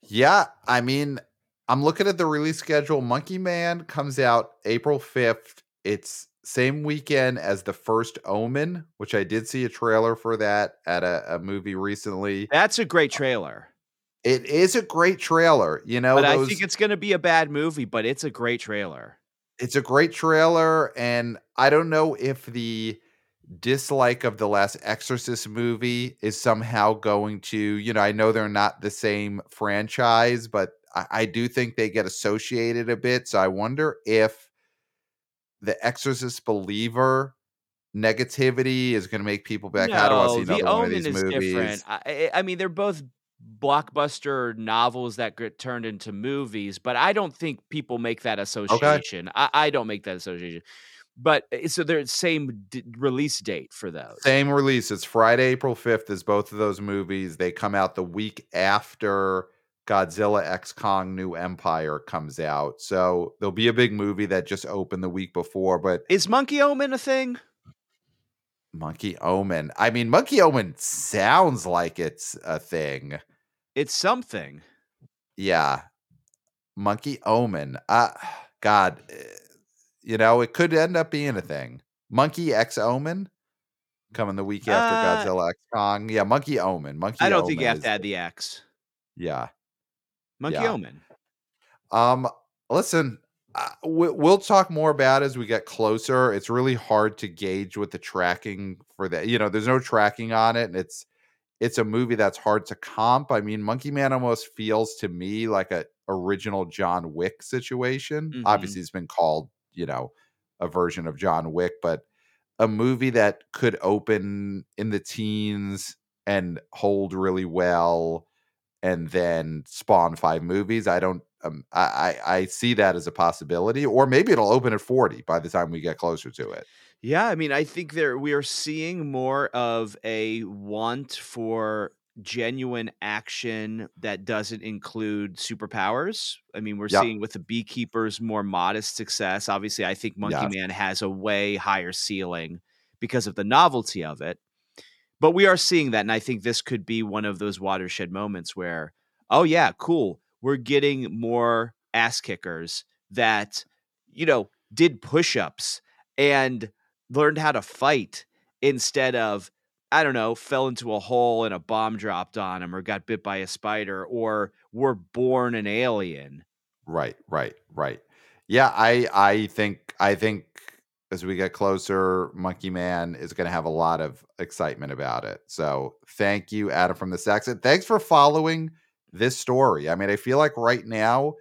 Yeah, I mean, I'm looking at the release schedule. Monkey Man comes out April 5th. It's same weekend as the first Omen, which I did see a trailer for that at a, a movie recently. That's a great uh, trailer. It is a great trailer. You know, But I think it's going to be a bad movie, but it's a great trailer. it's a great trailer, and I don't know if the dislike of the last Exorcist movie is somehow going to, you know, I know they're not the same franchise, but I, I do think they get associated a bit. So I wonder if the Exorcist believer negativity is going to make people be like, how do I see No, another the one of Omen these is movies? different. I, I mean, they're both blockbuster novels that get turned into movies, but I don't think people make that association. I, I don't make that association. But uh, so they're same d- release date for those. Same release. It's Friday, April 5th, is both of those movies. They come out the week after Godzilla X Kong New Empire comes out. So there'll be a big movie that just opened the week before, but Is Monkey Omen a thing? Monkey Omen. I mean, Monkey Omen sounds like it's a thing. It's something. Yeah. Monkey Omen. Uh God. You know, it could end up being a thing. Monkey X Omen coming the week after Uh, Godzilla X Kong. Yeah, Monkey Omen. Monkey I don't Omen think you have to add the X. Yeah. Monkey Yeah. Omen. Um, listen, uh, we, we'll talk more about it as we get closer. It's really hard to gauge with the tracking for that. You know, there's no tracking on it, and it's it's a movie that's hard to comp. I mean, Monkey Man almost feels to me like a original John Wick situation. Mhm. Obviously, it's been called, you know, a version of John Wick, but a movie that could open in the teens and hold really well and then spawn five movies. I don't um, I, I see that as a possibility, or maybe it'll open at 40 by the time we get closer to it. Yeah, I mean, I think there we are seeing more of a want for genuine action that doesn't include superpowers. I mean, we're Yep. seeing with the Beekeepers more modest success. Obviously, I think Monkey Yes. Man has a way higher ceiling because of the novelty of it. But we are seeing that, and I think this could be one of those watershed moments where, oh yeah, cool, we're getting more ass kickers that, you know, did push-ups and learned how to fight instead of, I don't know, fell into a hole and a bomb dropped on them or got bit by a spider or were born an alien. Right, right, right. Yeah, I I think I think as we get closer, Monkey Man is going to have a lot of excitement about it. So, thank you Adam from the. And thanks for following this story. I mean, I feel like right now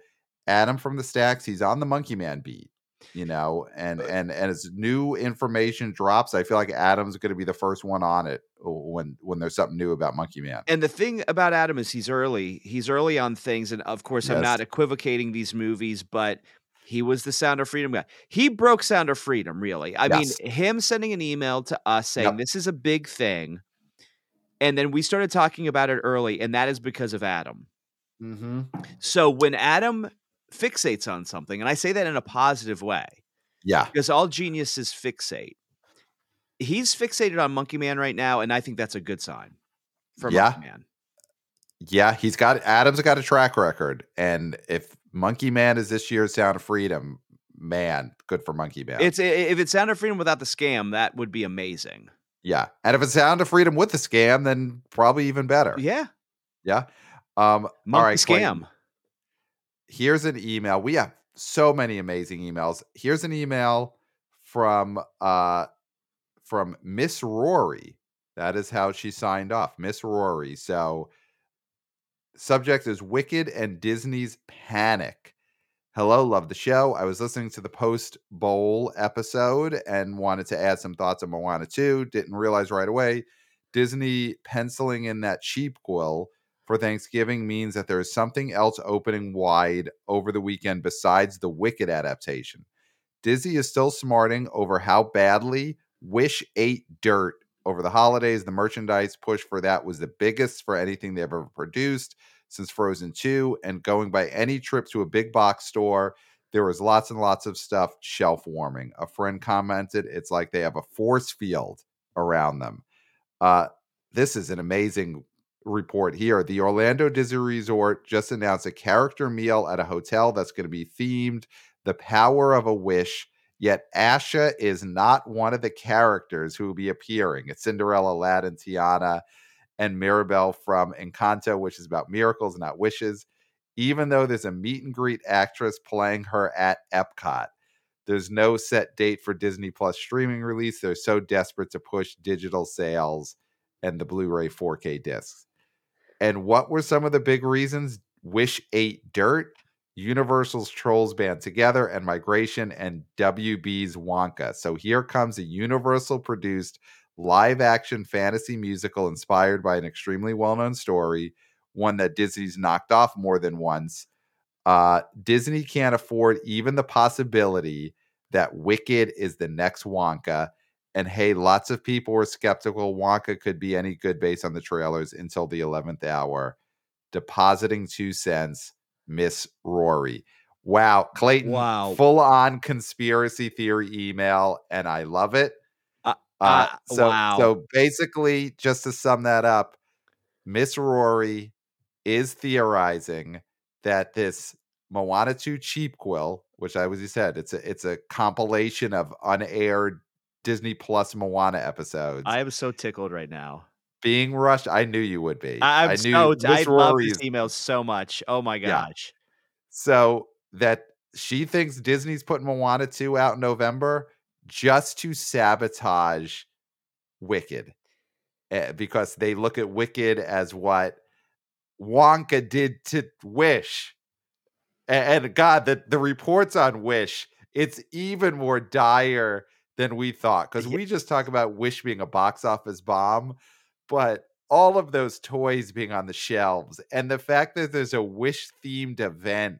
Adam from the Stacks, he's on the Monkey Man beat, you know, and and and as new information drops, I feel like Adam's going to be the first one on it when when there's something new about Monkey Man. And the thing about Adam is he's early. He's early on things, and of course, I'm not equivocating these movies, but he was the Sound of Freedom guy. He broke Sound of Freedom, really. I Yes. mean, him sending an email to us saying Yep. this is a big thing, and then we started talking about it early, and that is because of Adam. Mhm. So when Adam fixates on something, and I say that in a positive way, Yeah. because all geniuses fixate. He's fixated on Monkey Man right now, and I think that's a good sign for Yeah. Monkey Man. Yeah, he's got Adam's got a track record, and if Monkey Man is this year's Sound of Freedom, man, good for Monkey Man. It's if it's Sound of Freedom without the scam, that would be amazing. yeah, and if it's Sound of Freedom with the scam, then probably even better. Yeah, Yeah. Um, all monkey right, Clayton, scam. Here's an email. We have so many amazing emails. Here's an email from uh from Miss Rory. That is how she signed off, Miss Rory. So subject is Wicked and Disney's Panic. Hello, love the show. I was listening to the post bowl episode and wanted to add some thoughts on Moana 2. Didn't realize right away Disney penciling in that cheap quill for Thanksgiving means that there is something else opening wide over the weekend besides the Wicked adaptation. Disney is still smarting over how badly Wish ate dirt over the holidays. The merchandise push for that was the biggest for anything they've ever produced since Frozen 2. And going by any trip to a big box store, there was lots and lots of stuff shelf warming. A friend commented, it's like they have a force field around them. Uh, this is an amazing report here. The Orlando Disney Resort just announced a character meal at a hotel that's going to be themed the power of a wish. Yet Asha is not one of the characters who will be appearing. It's Cinderella, Aladdin, Tiana, and Mirabel from Encanto, which is about miracles, not wishes. Even though there's a meet and greet actress playing her at Epcot, there's no set date for Disney Plus streaming release. They're so desperate to push digital sales and the Blu-ray 4K discs. And what were some of the big reasons Wish ate dirt? Universal's Trolls Band Together and Migration and WB's Wonka. So here comes a Universal produced live action fantasy musical inspired by an extremely well known story, one that Disney's knocked off more than once. Uh, Disney can't afford even the possibility that Wicked is the next Wonka. And hey, lots of people were skeptical Wonka could be any good based on the trailers until the 11th hour. Depositing two cents, Miss Rory. Wow, Clayton, Wow. full on conspiracy theory email, and I love it. Uh, Uh, so, wow. so basically, just to sum that up, Miss Rory is theorizing that this Moana 2 cheap quill, which I was you said, it's a it's a compilation of unaired Disney Plus Moana episodes I am so tickled right now. being rushed. I knew you would be. I- I'm I knew so I Miss love Rory this is email so much. Oh my Yeah. gosh. so that she thinks Disney's putting Moana 2 out in November just to sabotage Wicked. eh, because they look at Wicked as what Wonka did to Wish. And, and God, the, the reports on Wish, it's even more dire than we thought because Yeah. we just talk about Wish being a box office bomb, but all of those toys being on the shelves and the fact that there's a Wish themed event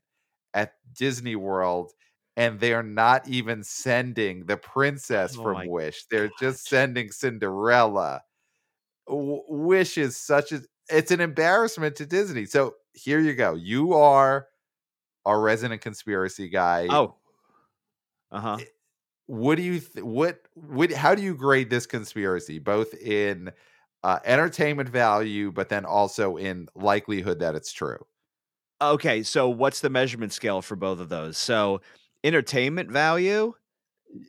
at Disney World and they're not even sending the princess Oh from Wish, they're just sending Cinderella. W- Wish is such a it's an embarrassment to Disney. So here you go. You are our resident conspiracy guy. Oh. Uh-huh. What do you th- what what how do you grade this conspiracy both in uh, entertainment value but then also in likelihood that it's true Okay, so what's the measurement scale for both of those? So entertainment value?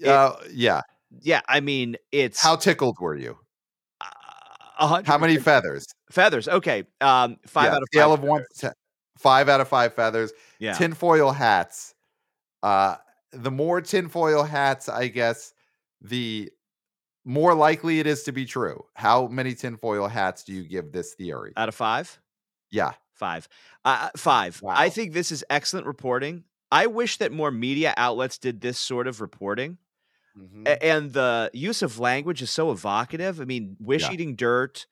It- uh, yeah Yeah, I mean it's how tickled were you uh, how many feathers feathers. Okay. Um five yeah, out of scale five. of one to five out of five feathers Yeah. tinfoil hats uh the more tinfoil hats i guess the more likely it is to be true how many tinfoil hats do you give this theory out of five? yeah Five. Uh, five. I think this is excellent reporting. I wish that more media outlets did this sort of reporting. Mhm. A- and the use of language is so evocative. I mean, wish Yeah. eating dirt.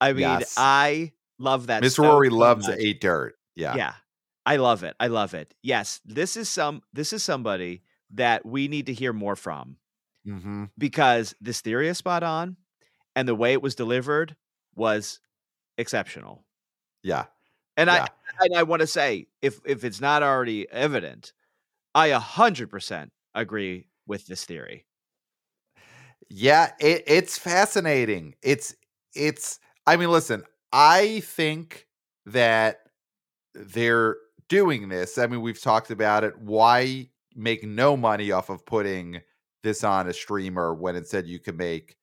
I mean, Yes. I love that. miss so, rory so loves much. a dirt yeah Yeah. I love it. I love it. Yes, this is some this is somebody that we need to hear more from hmm because this theory is spot on and the way it was delivered was exceptional. Yeah. And Yeah. I and I want to say if if it's not already evident, I 100% agree with this theory. Yeah, it, it's fascinating. It's it's I mean, listen, I think that they're doing this. I mean, we've talked about it. Why make no money off of putting this on a streamer when instead you can make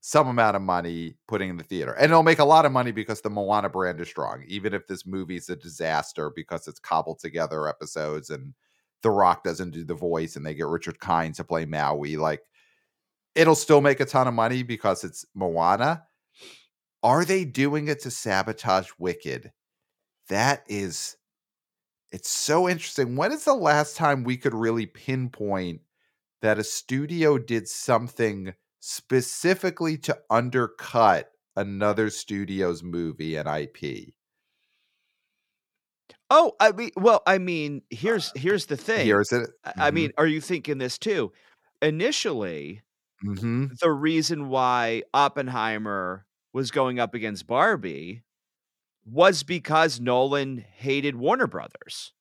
some amount of money putting in the theater? And it'll make a lot of money because the Moana brand is strong, even if this movie's a disaster because it's cobbled together episodes and The Rock doesn't do the voice and they get Richard Kind to play Maui. Like it'll still make a ton of money because it's Moana. Are they doing it to sabotage Wicked? That is it's so interesting. When is the last time we could really pinpoint that a studio did something specifically to undercut another studio's movie and IP? Oh, I mean, well, I mean, here's here's the thing. Here's it. I I mean, are you thinking this too? Initially, Mhm. the reason why Oppenheimer was going up against Barbie was because Nolan hated Warner Brothers,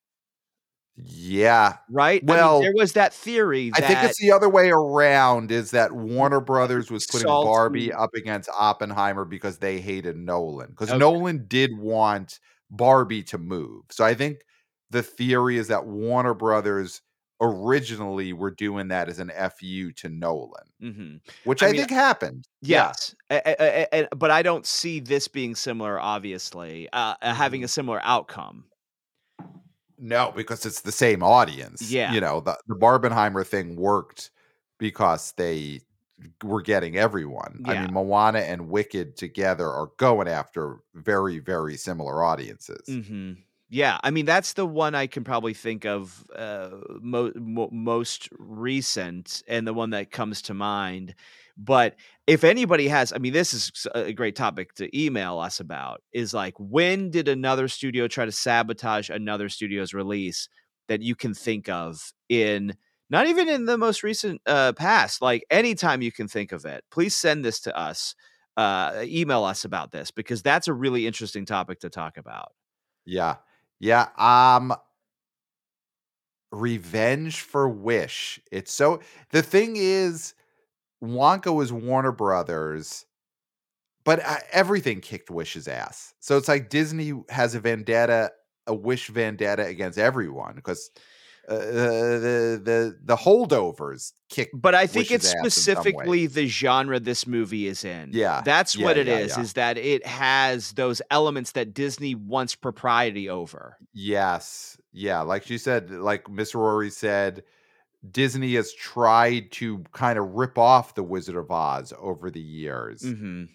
Yeah. right? I mean, Well, there was that theory I think it's the other way around is that Warner Brothers was putting salty- Barbie up against Oppenheimer because they hated Nolan. Because Okay. Nolan did want Barbie to move. So I think the theory is that Warner Brothers originally were doing that as an FU to Nolan, Mhm. which I I, mean, think happened. Yes, a- a- a- but I don't see this being similar. Obviously, uh, uh, having a similar outcome. No, because it's the same audience. Yeah. You know, the, the Barbenheimer thing worked because they were getting everyone. I mean, Moana and Wicked together are going after very, very similar audiences. hmm Yeah, I mean that's the one I can probably think of uh, mo- mo- most recent, and the one that comes to mind. But if anybody has, I mean, this is a great topic to email us about. Is like, when did another studio try to sabotage another studio's release that you can think of in not even in the most recent uh, past, like anytime you can think of it? Please send this to us. Uh, email us about this because that's a really interesting topic to talk about. Yeah. Yeah. Um Revenge for Wish. It's so the thing is Wonka was Warner Brothers, but uh, everything kicked Wish's ass. So it's like Disney has a vendetta, a Wish vendetta against everyone because uh, the the the holdovers kick. But I think it's ass in some way. specifically the genre this movie is in. Yeah, That's yeah, what it yeah, is. yeah. is that it has those elements that Disney wants propriety over. Yes, yeah, like you said, like Miss Rory said, Disney has tried to kind of rip off the Wizard of Oz over the years. hmm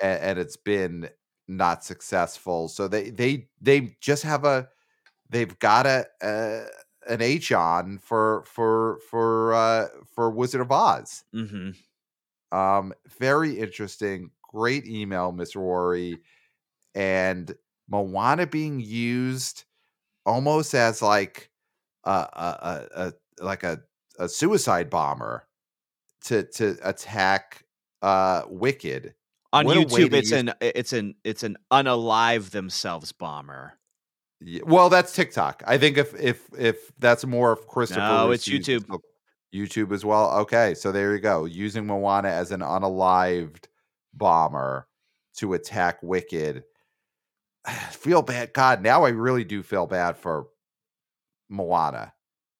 and, and it's been not successful. So they they they just have a they've got a, a an H on for for for uh for Wizard of Oz. hmm Um, very interesting. Great email, Miss Rory. And Moana being used almost as like a a, a, a like a, a suicide bomber to to attack uh Wicked. On What YouTube, it's use- an it's an it's an unalive themselves bomber. Well, that's TikTok. I think if if if that's more of Christopher. No, it's YouTube. YouTube as well. Okay, so there you go. Using Moana as an unalived bomber to attack Wicked. feel bad. God, now I really do feel bad for Moana.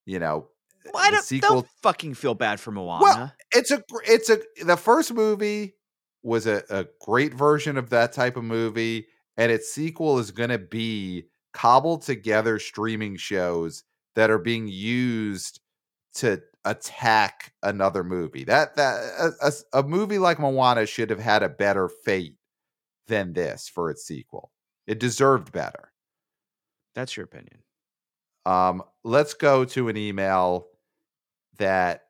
You know, Well, I don't, sequel don't fucking feel bad for Moana. Well, it's a it's a the first movie was a, a great version of that type of movie and its sequel is going to be cobbled together streaming shows that are being used to attack another movie that that a, a- a movie like moana should have had a better fate than this for its sequel it deserved better That's your opinion. um, let's go to an email that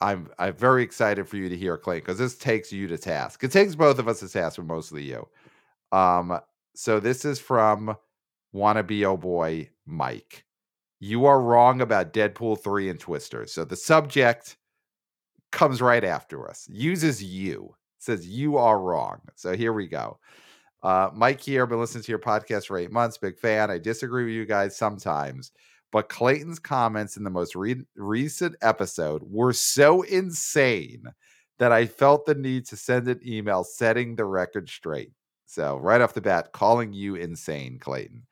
I'm I'm very excited for you to hear, Clay, because this takes you to task. It takes both of us to task, but mostly you. Um, so this is from wannabe oh boy Mike. You are wrong about Deadpool 3 and Twister. So the subject comes right after us, uses you, says you are wrong. So here we go. Uh, Mike here, been listening to your podcast for eight months. Big fan. I disagree with you guys sometimes, but Clayton's comments in the most re- recent episode were so insane that I felt the need to send an email setting the record straight. So, right off the bat, calling you insane, Clayton.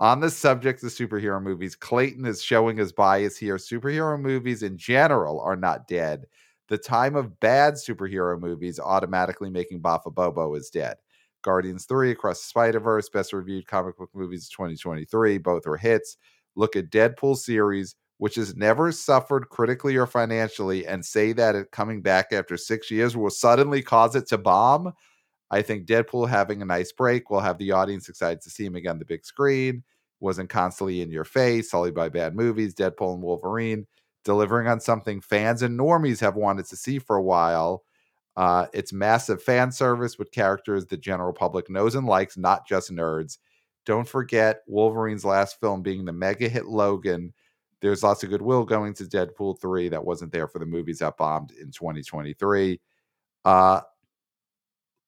On the subject of superhero movies, Clayton is showing his bias here. Superhero movies in general are not dead. The time of bad superhero movies automatically making Bafa Bobo is dead. Guardians 3, Across the Spider Verse, best reviewed comic book movies of 2023. Both were hits. Look at Deadpool series, which has never suffered critically or financially, and say that it coming back after six years will suddenly cause it to bomb. I think Deadpool having a nice break will have the audience excited to see him again the big screen. Wasn't constantly in your face, sullied by bad movies. Deadpool and Wolverine delivering on something fans and normies have wanted to see for a while. Uh, it's massive fan service with characters the general public knows and likes, not just nerds. Don't forget Wolverine's last film being the mega hit Logan. There's lots of goodwill going to Deadpool 3 that wasn't there for the movies that bombed in 2023. Uh,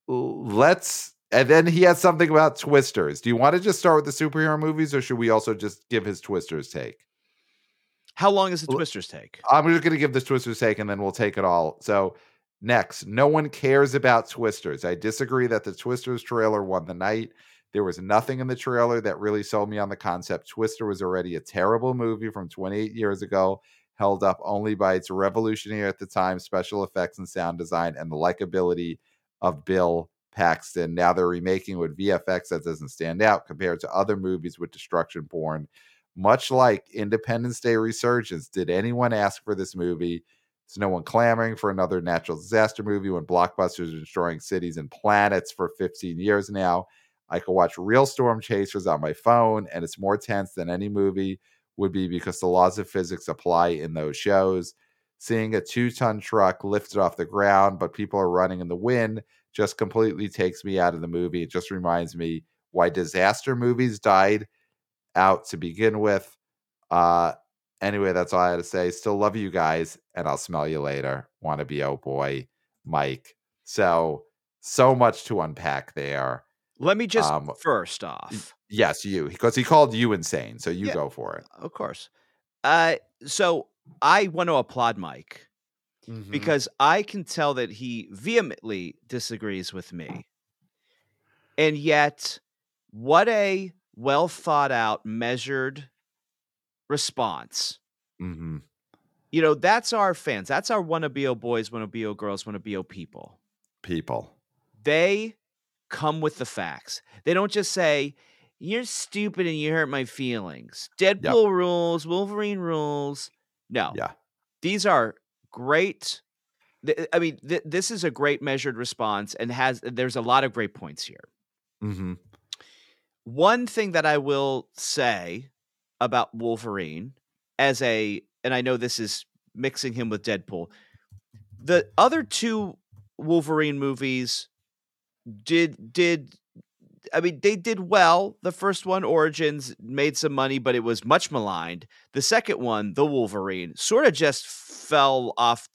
let's, and then he has something about Twisters. Do you want to just start with the superhero movies or should we also just give his Twisters take? How long does the Twisters take? I'm just going to give this Twisters take and then we'll take it all. So, next, no one cares about Twisters. I disagree that the Twisters trailer won the night. There was nothing in the trailer that really sold me on the concept. Twister was already a terrible movie from 28 years ago, held up only by its revolutionary at the time special effects and sound design and the likability of Bill Paxton. Now they're remaking with VFX that doesn't stand out compared to other movies with destruction porn. Much like Independence Day Resurgence, did anyone ask for this movie? There's no one clamoring for another natural disaster movie when blockbusters are destroying cities and planets for 15 years now. I could watch real storm chasers on my phone, and it's more tense than any movie would be because the laws of physics apply in those shows. Seeing a two ton truck lifted off the ground, but people are running in the wind just completely takes me out of the movie. It just reminds me why disaster movies died out to begin with. Uh, anyway, that's all I had to say. Still love you guys, and I'll smell you later. Want to be oh boy, Mike. So so much to unpack there. Let me just Um, first off, Yes, you because he called you insane. So you Yeah. go for it. of course. Uh, so I want to applaud Mike Mhm. because I can tell that he vehemently disagrees with me. And yet, what a well thought out, measured response. Mhm. You know, that's our fans. That's our wanna boys, wanna girls, wanna people. people. They come with the facts. They don't just say, You're stupid and you hurt my feelings. Deadpool rules, Wolverine rules. No. Yeah. These are great I mean, th- this is a great measured response and has there's a lot of great points here. hmm One thing that I will say about Wolverine as a and I know this is mixing him with Deadpool. The other two Wolverine movies did did I mean they did well. The first one Origins made some money but it was much maligned. The second one, The Wolverine, sort of just fell off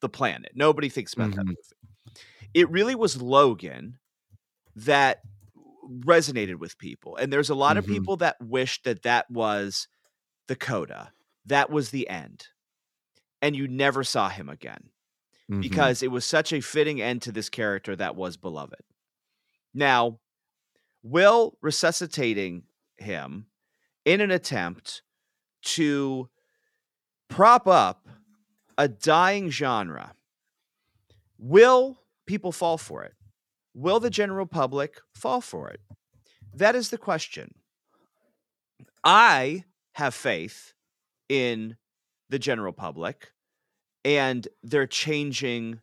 the planet. Nobody thinks about that Mhm. movie. It really was Logan that resonated with people. And there's a lot of Mhm. people that wished that that was the coda. That was the end. And you never saw him again Mhm. because it was such a fitting end to this character that was beloved. Now, Will resuscitating him in an attempt to prop up a dying genre. Will people fall for it? Will the general public fall for it? That is the question. I have faith in the general public and their changing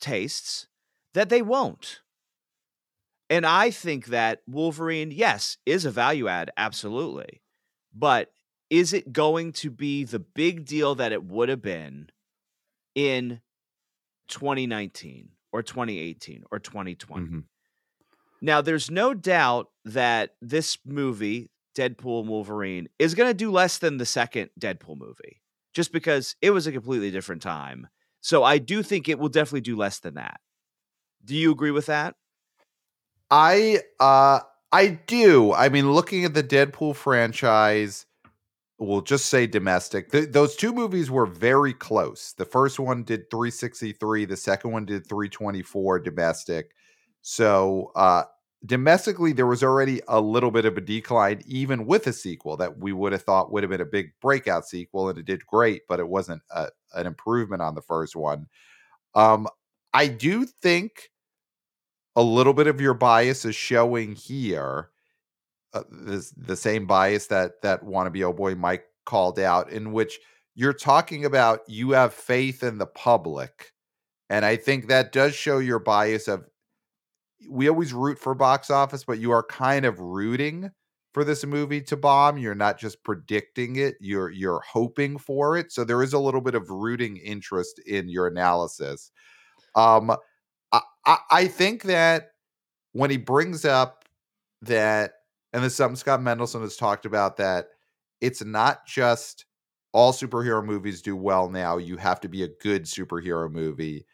tastes that they won't. And I think that Wolverine, yes, is a value add, absolutely. But is it going to be the big deal that it would have been in 2019 or 2018 or 2020? Mhm. Now, there's no doubt that this movie, Deadpool and Wolverine, is going to do less than the second Deadpool movie, just because it was a completely different time. So I do think it will definitely do less than that. Do you agree with that? I uh I do. I mean, looking at the Deadpool franchise, we'll just say domestic. Th- those two movies were very close. The first one did 363, the second one did 324 domestic. So, uh domestically there was already a little bit of a decline even with a sequel that we would have thought would have been a big breakout sequel and it did great, but it wasn't a, an improvement on the first one. Um I do think a little bit of your bias is showing here. Uh, this, the same bias that that wannabe oh boy Mike called out, in which you're talking about you have faith in the public, and I think that does show your bias of. We always root for box office, but you are kind of rooting for this movie to bomb. You're not just predicting it; you're you're hoping for it. So there is a little bit of rooting interest in your analysis. Um, I, I, think that when he brings up that, and this is something Scott Mendelson has talked about, that it's not just all superhero movies do well now. You have to be a good superhero movie.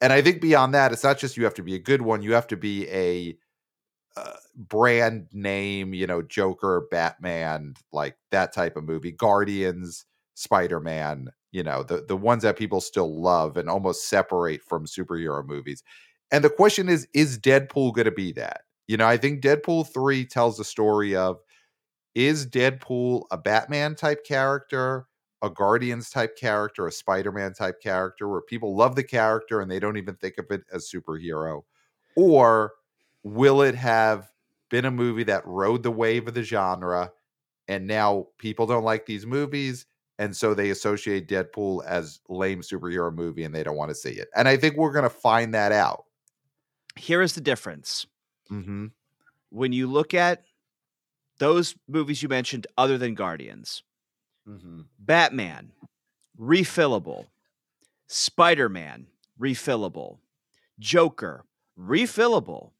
And I think beyond that, it's not just you have to be a good one, you have to be a uh, brand name, you know, Joker, Batman, like that type of movie, Guardians, Spider Man, you know, the, the ones that people still love and almost separate from superhero movies. And the question is, is Deadpool going to be that? You know, I think Deadpool 3 tells the story of is Deadpool a Batman type character, a Guardians type character, a Spider Man type character where people love the character and they don't even think of it as superhero? Or will it have been a movie that rode the wave of the genre and now people don't like these movies and so they associate Deadpool as lame superhero movie and they don't want to see it. And I think we're going to find that out. Here is the difference. Mhm. When you look at those movies you mentioned, other than Guardians, Mhm. Batman, refillable. Spider Man, refillable. Joker, refillable.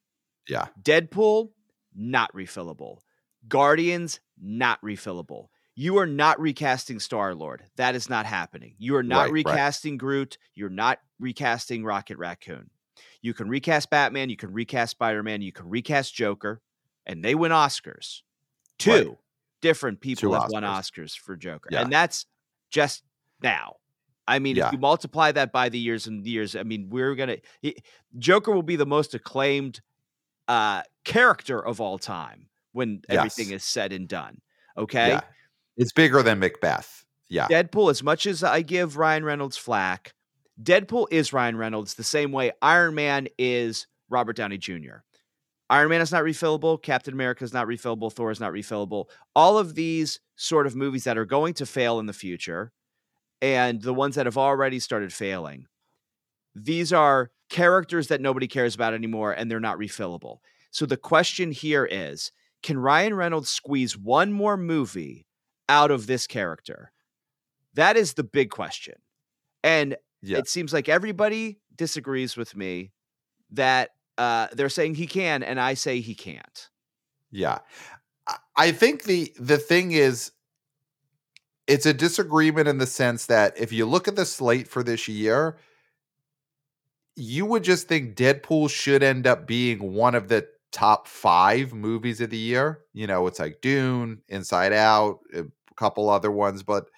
Yeah. Deadpool, not refillable. Guardians, not refillable. You are not recasting Star Lord. That is not happening. You are not Right, right. recasting Groot. You're not recasting Rocket Raccoon. You can recast Batman. You can recast Spider Man. You can recast Joker, and they win Oscars. Two Right. different people Two have won Oscars. Oscars for Joker, Yeah. and that's just now. I mean, Yeah. if you multiply that by the years and years, I mean, we're gonna Joker will be the most acclaimed uh character of all time when everything is said and done. Okay. Yeah. It's bigger than Macbeth. Yeah. Deadpool, as much as I give Ryan Reynolds flack, Deadpool is Ryan Reynolds the same way Iron Man is Robert Downey Jr. Iron Man is not refillable. Captain America is not refillable. Thor is not refillable. All of these sort of movies that are going to fail in the future and the ones that have already started failing, these are characters that nobody cares about anymore and they're not refillable. So the question here is can Ryan Reynolds squeeze one more movie out of this character? That is the big question. And Yeah. it seems like everybody disagrees with me that uh, they're saying he can, and I say he can't. Yeah. I- think the the thing is it's a disagreement in the sense that if you look at the slate for this year, you would just think Deadpool should end up being one of the top 5 movies of the year. You know, it's like Dune, Inside Out, a couple other ones, but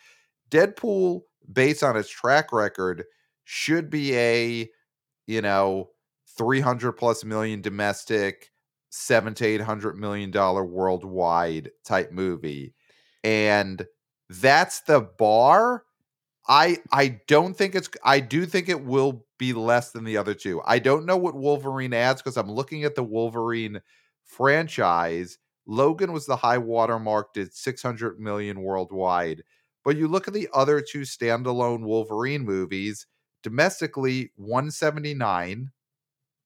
Deadpool based on its track record should be a, you know, 300 plus million domestic, 7 to 800 million dollar worldwide type movie. And that's the bar. I I don't think it's I do think it will be less than the other two. I don't know what Wolverine adds because I'm looking at the Wolverine franchise. Logan was the high watermark, did 600 million worldwide. But you look at the other two standalone Wolverine movies, domestically 179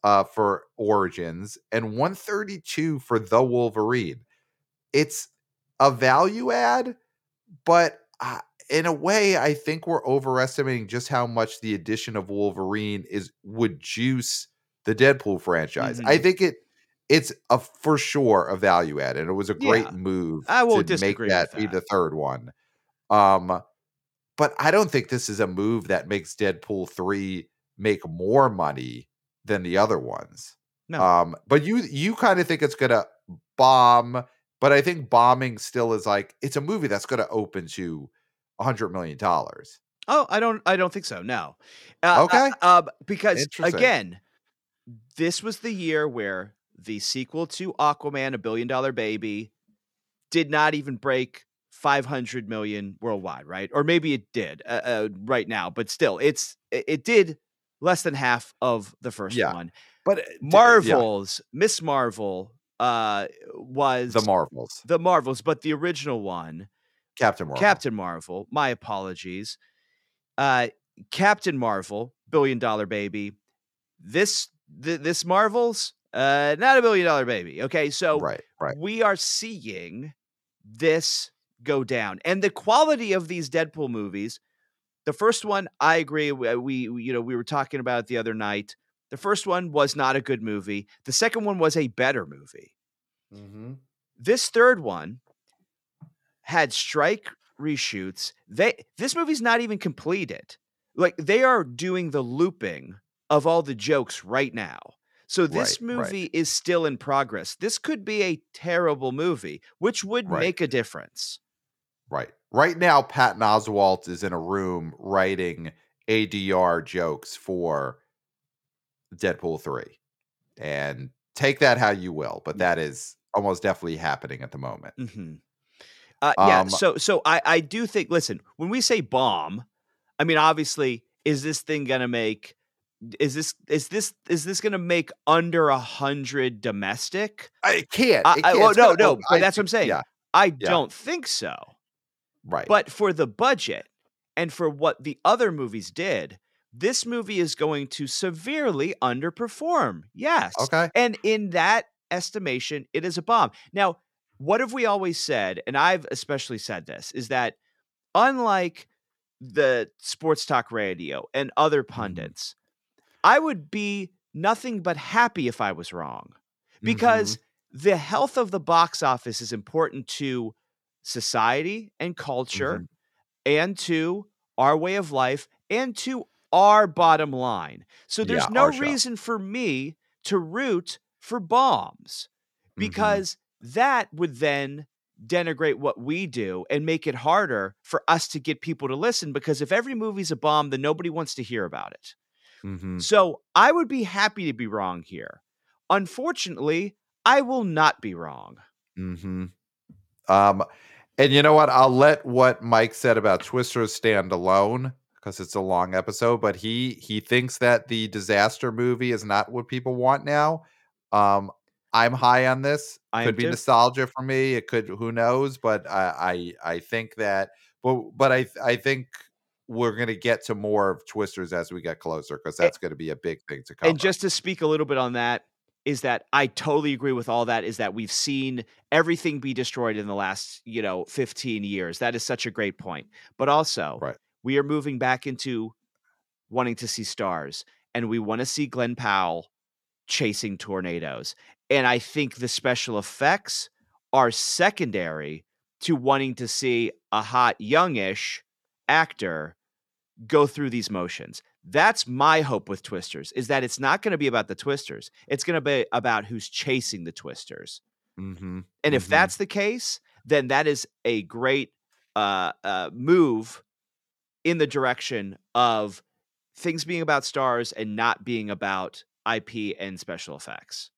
uh, for Origins and 132 for The Wolverine. It's a value add, but uh, in a way, I think we're overestimating just how much the addition of Wolverine is would juice the Deadpool franchise. I Mhm. think it it's a for sure a value add, and it was a great Yeah, move I won't to make with that be the third one. Um, but I don't think this is a move that makes Deadpool 3 make more money than the other ones. No. Um, but you you kind of think it's gonna bomb, but I think bombing still is like it's a movie that's gonna open to a hundred million dollars. Oh, I don't. I don't think so. No. Uh, Okay. Uh, uh, because again, this was the year where the sequel to Aquaman, a billion dollar baby, did not even break 500 million worldwide, right? Or maybe it did uh, uh, right now, but still, it's it, did less than half of the first Yeah. one. But uh, yeah, Marvels, Miss Marvel, uh, was the Marvels, the Marvels, but the original one Captain Marvel, Captain Marvel. My apologies. Uh, Captain Marvel, billion dollar baby. This th- this Marvels, uh, not a billion dollar baby. Okay, so right, right, we are seeing this go down, and the quality of these Deadpool movies. The first one, I agree. We, we we- you know we were talking about it the other night. The first one was not a good movie. The second one was a better movie mm-hmm. this third one had strike reshoots. They this movie's not even completed. Like they are doing the looping of all the jokes right now. So this Right, right. movie is still in progress. This could be a terrible movie, which would Right. make a difference. right. Right now, Patton Oswalt is in a room writing ADR jokes for Deadpool three, and take that how you will, but that is almost definitely happening at the moment. hmm Uh, yeah. Um, So so I I do think. Listen, when we say bomb, I mean obviously, is this thing gonna make? Is this is this is this gonna make under a hundred domestic? I can't. I, can't. well, no, no, but I that's what I'm saying. Yeah, I yeah. don't think so. right. But for the budget and for what the other movies did, this movie is going to severely underperform. Yes. okay. And in that estimation, it is a bomb. Now, what have we always said, and I've especially said this, is that unlike the sports talk radio and other Mm-hmm. pundits, I would be nothing but happy if I was wrong because Mm-hmm. the health of the box office is important to society and culture Mhm. and to our way of life and to our bottom line. So there's Yeah, no reason for me to root for bombs Mhm. because that would then denigrate what we do and make it harder for us to get people to listen because if every movie's a bomb then nobody wants to hear about it. Mhm. So I would be happy to be wrong here. Unfortunately, I will not be wrong. Mm-hmm. Um, and you know what? I'll let what Mike said about Twister stand alone because it's a long episode. But he he thinks that the disaster movie is not what people want now. Um, I'm high on this. I could be too. nostalgia for me. It could. Who knows? But I I, I think that. But but I I think we're going to get to more of Twisters as we get closer because that's going to be a big thing to come. And just to speak a little bit on that, is that I totally agree with all that. Is that we've seen everything be destroyed in the last, you know, 15 years. That is such a great point. But also, right. we are moving back into wanting to see stars and we want to see Glen Powell chasing tornadoes. And I think the special effects are secondary to wanting to see a hot youngish actor go through these motions. That's my hope with Twisters is that it's not going to be about the Twisters. It's going to be about who's chasing the Twisters. Mm-hmm. And if mm-hmm. that's the case, then that is a great uh, uh, move in the direction of things being about stars and not being about IP and special effects.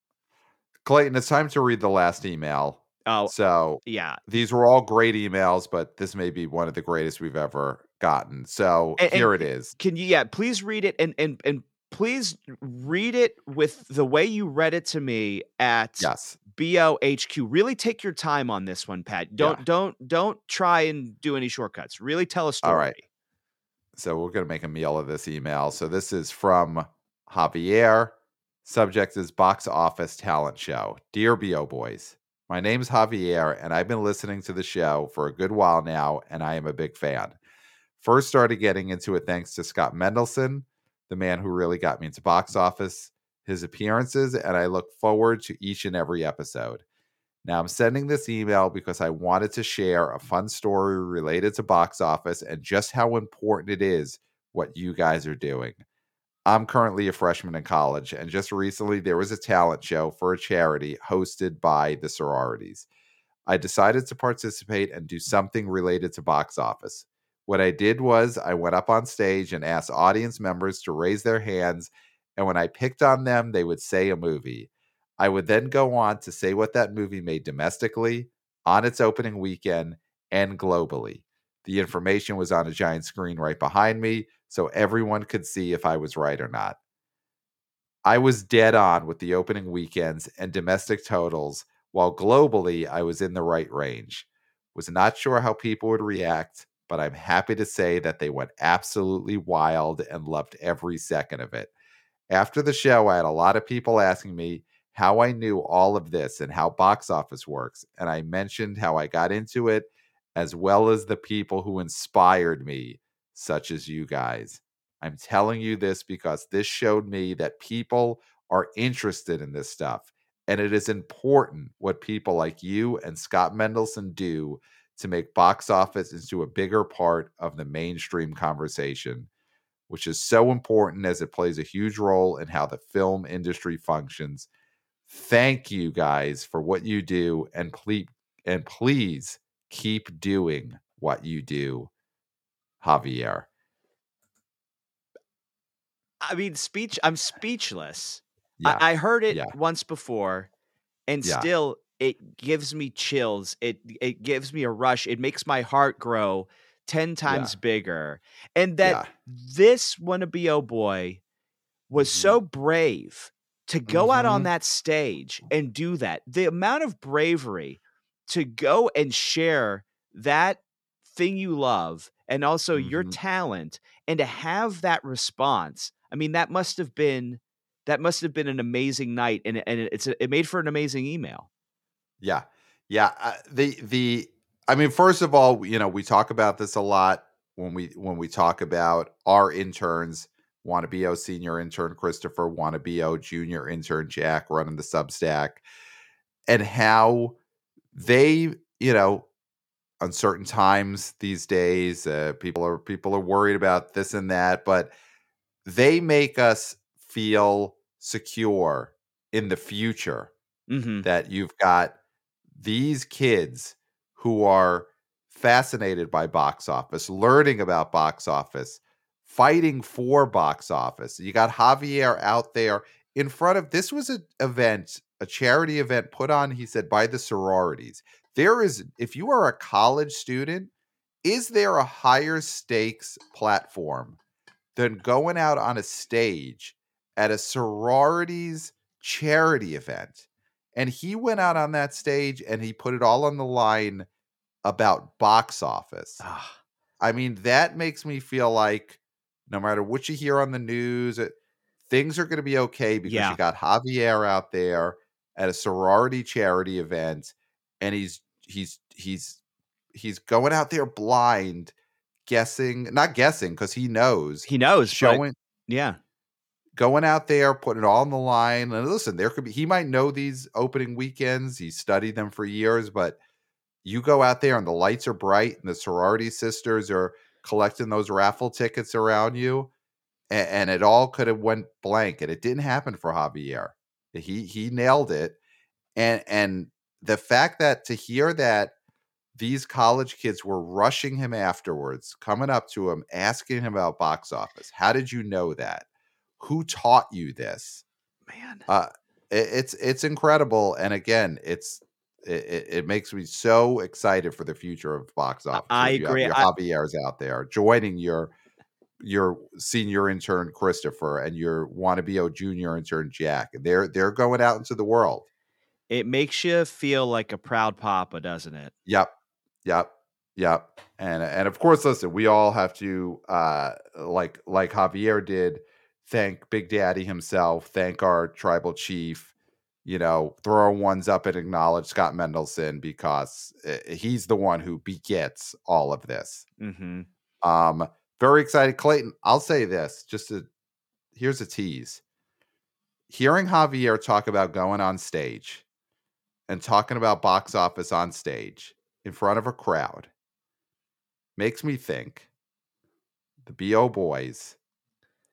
Clayton, it's time to read the last email. Oh, so yeah. These were all great emails, but this may be one of the greatest we've ever gotten. So And- here and it is. Can you yeah, please read it and and and please read it with the way you read it to me at Yes. BOHQ. Really take your time on this one, Pat. Don't Yeah. don't don't try and do any shortcuts. Really tell a story. All right. So we're going to make a meal of this email. So this is from Javier. Subject is Box Office Talent Show. Dear BO Boys, my name's Javier, and I've been listening to the show for a good while now, and I am a big fan. First started getting into it thanks to Scott Mendelson, the man who really got me into box office, his appearances, and I look forward to each and every episode. Now I'm sending this email because I wanted to share a fun story related to box office and just how important it is what you guys are doing. I'm currently a freshman in college, and just recently there was a talent show for a charity hosted by the sororities. I decided to participate and do something related to box office. What I did was I went up on stage and asked audience members to raise their hands, and when I picked on them, they would say a movie. I would then go on to say what that movie made domestically, on its opening weekend, and globally. The information was on a giant screen right behind me, so everyone could see if I was right or not. I was dead on with the opening weekends and domestic totals, while globally I was in the right range. Was not sure how people would react, but I'm happy to say that they went absolutely wild and loved every second of it. After the show, I had a lot of people asking me how I knew all of this and how box office works, and I mentioned how I got into it, as well as the people who inspired me, such as you guys. I'm telling you this because this showed me that people are interested in this stuff, and it is important what people like you and Scott Mendelson do to make box office into a bigger part of the mainstream conversation, which is so important as it plays a huge role in how the film industry functions. Thank you guys for what you do and please and please keep doing what you do. Javier. I mean, speech I'm speechless. Yeah. I, I heard it yeah. once before and Yeah. still it gives me chills. It it gives me a rush. It makes my heart grow 10 times bigger. And that yeah. this wannabe oh boy was Mhm. so brave to go out on Mhm. that stage and do that. The amount of bravery to go and share that thing you love and also your Mhm. talent and to have that response. I mean, that must have been that must have been an amazing night and, and it's it made for an amazing email. Yeah. Yeah. Uh, the the I mean, first of all, you know, we talk about this a lot when we when we talk about our interns. WannaBO senior intern Christopher, WannaBO junior intern Jack running the Substack, and how they, you know, uncertain times these days, uh, people are people are worried about this and that, but they make us feel secure in the future Mhm. that you've got these kids who are fascinated by box office, learning about box office, fighting for box office. You got Javier out there in front of this was an event, a charity event put on, he said, by the sororities. There is, if you are a college student, is there a higher stakes platform than going out on a stage at a sororities charity event? And he went out on that stage and he put it all on the line about box office. Ah, I mean, that makes me feel like no matter what you hear on the news, it, things are going to be okay because Yeah. you got Javier out there at a sorority charity event, and he's he's he's he's going out there blind, guessing, not guessing because he knows, He knows, showing yeah. Going out there, putting it all on the line. And listen, there could be he might know these opening weekends. He studied them for years, but you go out there and the lights are bright and the sorority sisters are collecting those raffle tickets around you, and, and it all could have went blank. And it didn't happen for Javier. He he nailed it. And and the fact that to hear that these college kids were rushing him afterwards, coming up to him, asking him about box office. How did you know that? Who taught you this? Man. Uh, it, it's it's incredible, and again, it's it, it, makes me so excited for the future of box office. I You have agree. Your I- Javier's out there joining your your senior intern Christopher and your wannabe junior intern Jack. They're they're going out into the world. It makes you feel like a proud papa, doesn't it? Yep. Yep. Yep. And and of course, listen, we all have to uh like like Javier did, thank Big Daddy himself, thank our tribal chief, you know, throw our ones up and acknowledge Scott Mendelson because he's the one who begets all of this. Mm-hmm. Um, very excited. Clayton, I'll say this just to here's a tease. Hearing Javier talk about going on stage and talking about box office on stage in front of a crowd makes me think the BO boys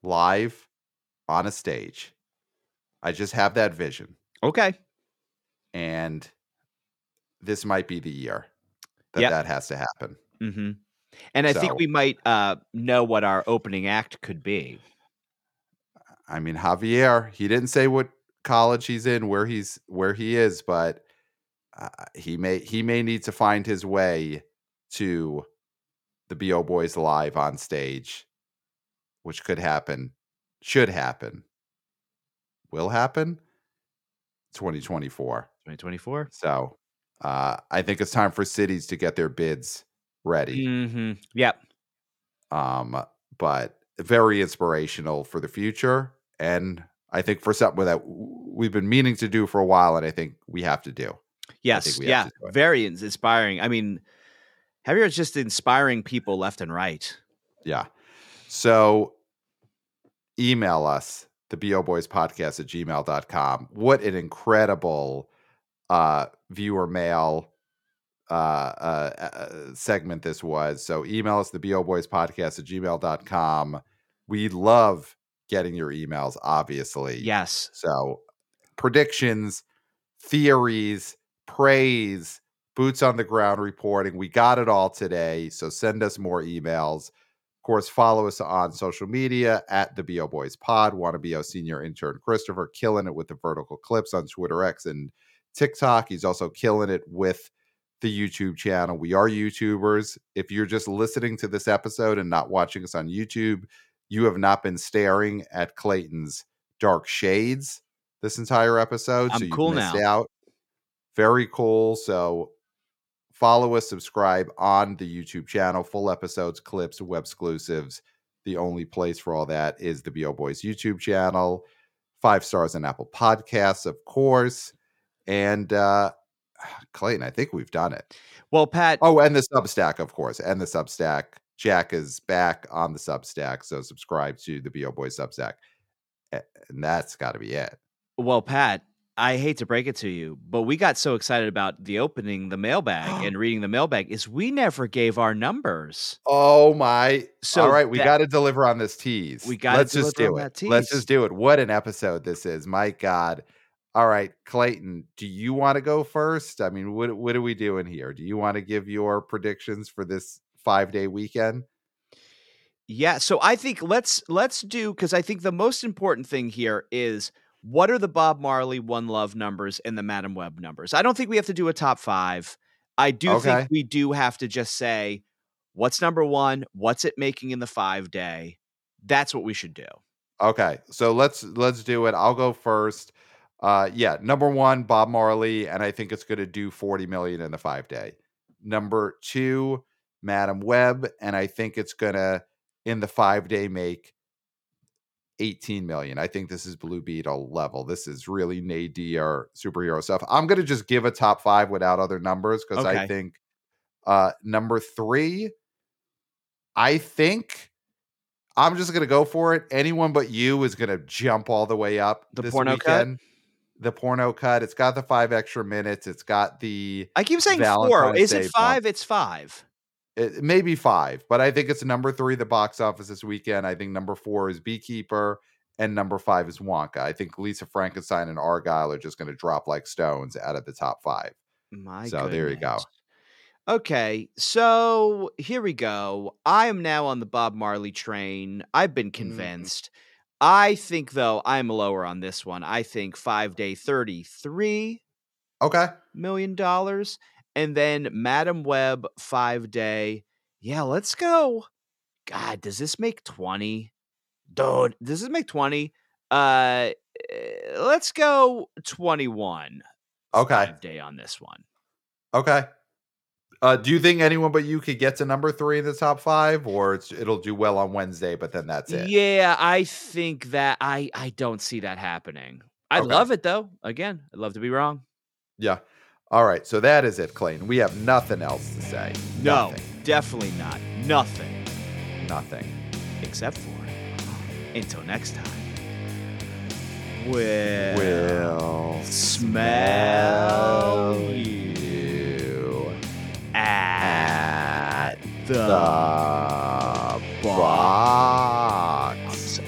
live on a stage. I just have that vision. Okay. And this might be the year that Yep. that has to happen. Mm-hmm. And I think we might uh, know what our opening act could be. I mean, Javier, he didn't say what college he's in, where he's where he is, but uh, he may he may need to find his way to the BO Boys live on stage, which could happen, should happen, will happen, 2024. 2024. So uh, I think it's time for cities to get their bids ready. Mm-hmm. Yep. um, but very inspirational for the future. And I think for something that we've been meaning to do for a while, and I think we have to do. Yes. Yeah. do. Very inspiring. I mean, Javier's just inspiring people left and right. Yeah. So email us, the BO Boys podcast at gmail.com. What an incredible uh, viewer mail uh, uh, uh, segment this was. So email us, the BO Boys podcast at gmail.com. We love getting your emails, obviously. Yes. So, predictions, theories, praise, boots on the ground reporting. We got it all today. So, send us more emails. Of course, follow us on social media at the BO Boys Pod. Want to be our senior intern Christopher, killing it with the vertical clips on Twitter X and TikTok. He's also killing it with the YouTube channel. We are YouTubers. If you're just listening to this episode and not watching us on YouTube, you have not been staring at Clayton's dark shades this entire episode. I'm so you cool missed now. out. Very cool. So follow us, subscribe on the YouTube channel. Full episodes, clips, web exclusives. The only place for all that is the BO Boys YouTube channel. Five stars on Apple Podcasts, of course. And uh Clayton, I think we've done it. Well, Pat, Oh, and the Substack, of course, and the Substack. Jack is back on the Substack, so subscribe to the BO Boy Substack, and that's got to be it. well, Pat, I hate to break it to you, but we got so excited about the opening the mailbag and reading the mailbag is we never gave our numbers. Oh my! So all right, we got to deliver on this tease. We gotta Let's just do on it. Let's just do it. What an episode this is! My God! All right, Clayton, do you want to go first? I mean, what what are we doing here? Do you want to give your predictions for this five day weekend? Yeah, so I think let's let's do because I think the most important thing here is what are the Bob Marley One Love numbers and the Madame Web numbers. I don't think we have to do a top five. I do Okay. think we do have to just say what's number one, what's it making in the five day. That's what we should do. Okay, so let's let's do it. I'll go first. Uh, yeah, number one, Bob Marley, and I think it's going to do forty million in the five day. Number two, Madame Web, and I think it's gonna in the five day make 18 million. I think this is Blue Beetle level. This is really nadir superhero stuff. I'm gonna just give a top five without other numbers because I think uh number three, I think I'm just gonna go for it. Anyone but you is gonna jump all the way up The this porno cut? The porno cut. It's got the five extra minutes. It's got the I keep saying four. Is Day it five? It's five. It, maybe five, but I think it's number three, the box office this weekend. I think number four is Beekeeper, and number five is Wonka. I think Lisa Frankenstein and Argylle are just going to drop like stones out of the top five. My So there you go. Okay, so here we go. I am now on the Bob Marley train. I've been mm-hmm. convinced. I think though I'm lower on this one. I think 5 day 33 Okay. million dollars and then Madame Web 5 day. Yeah, let's go. God, does this make 20? Dude, does this make 20? Uh eh, let's go 21. Okay. 5 day on this one. Okay. Uh, do you think anyone but you could get to number three in the top five, or it's, it'll do well on Wednesday, but then that's it? Yeah, I think that I I don't see that happening. I Okay. love it though. Again, I'd love to be wrong. Yeah. All right. So that is it, Clayton. We have nothing else to say. No, Nothing. definitely not. Nothing Nothing. except for until next time. We'll, Will smell you you at the, the box box.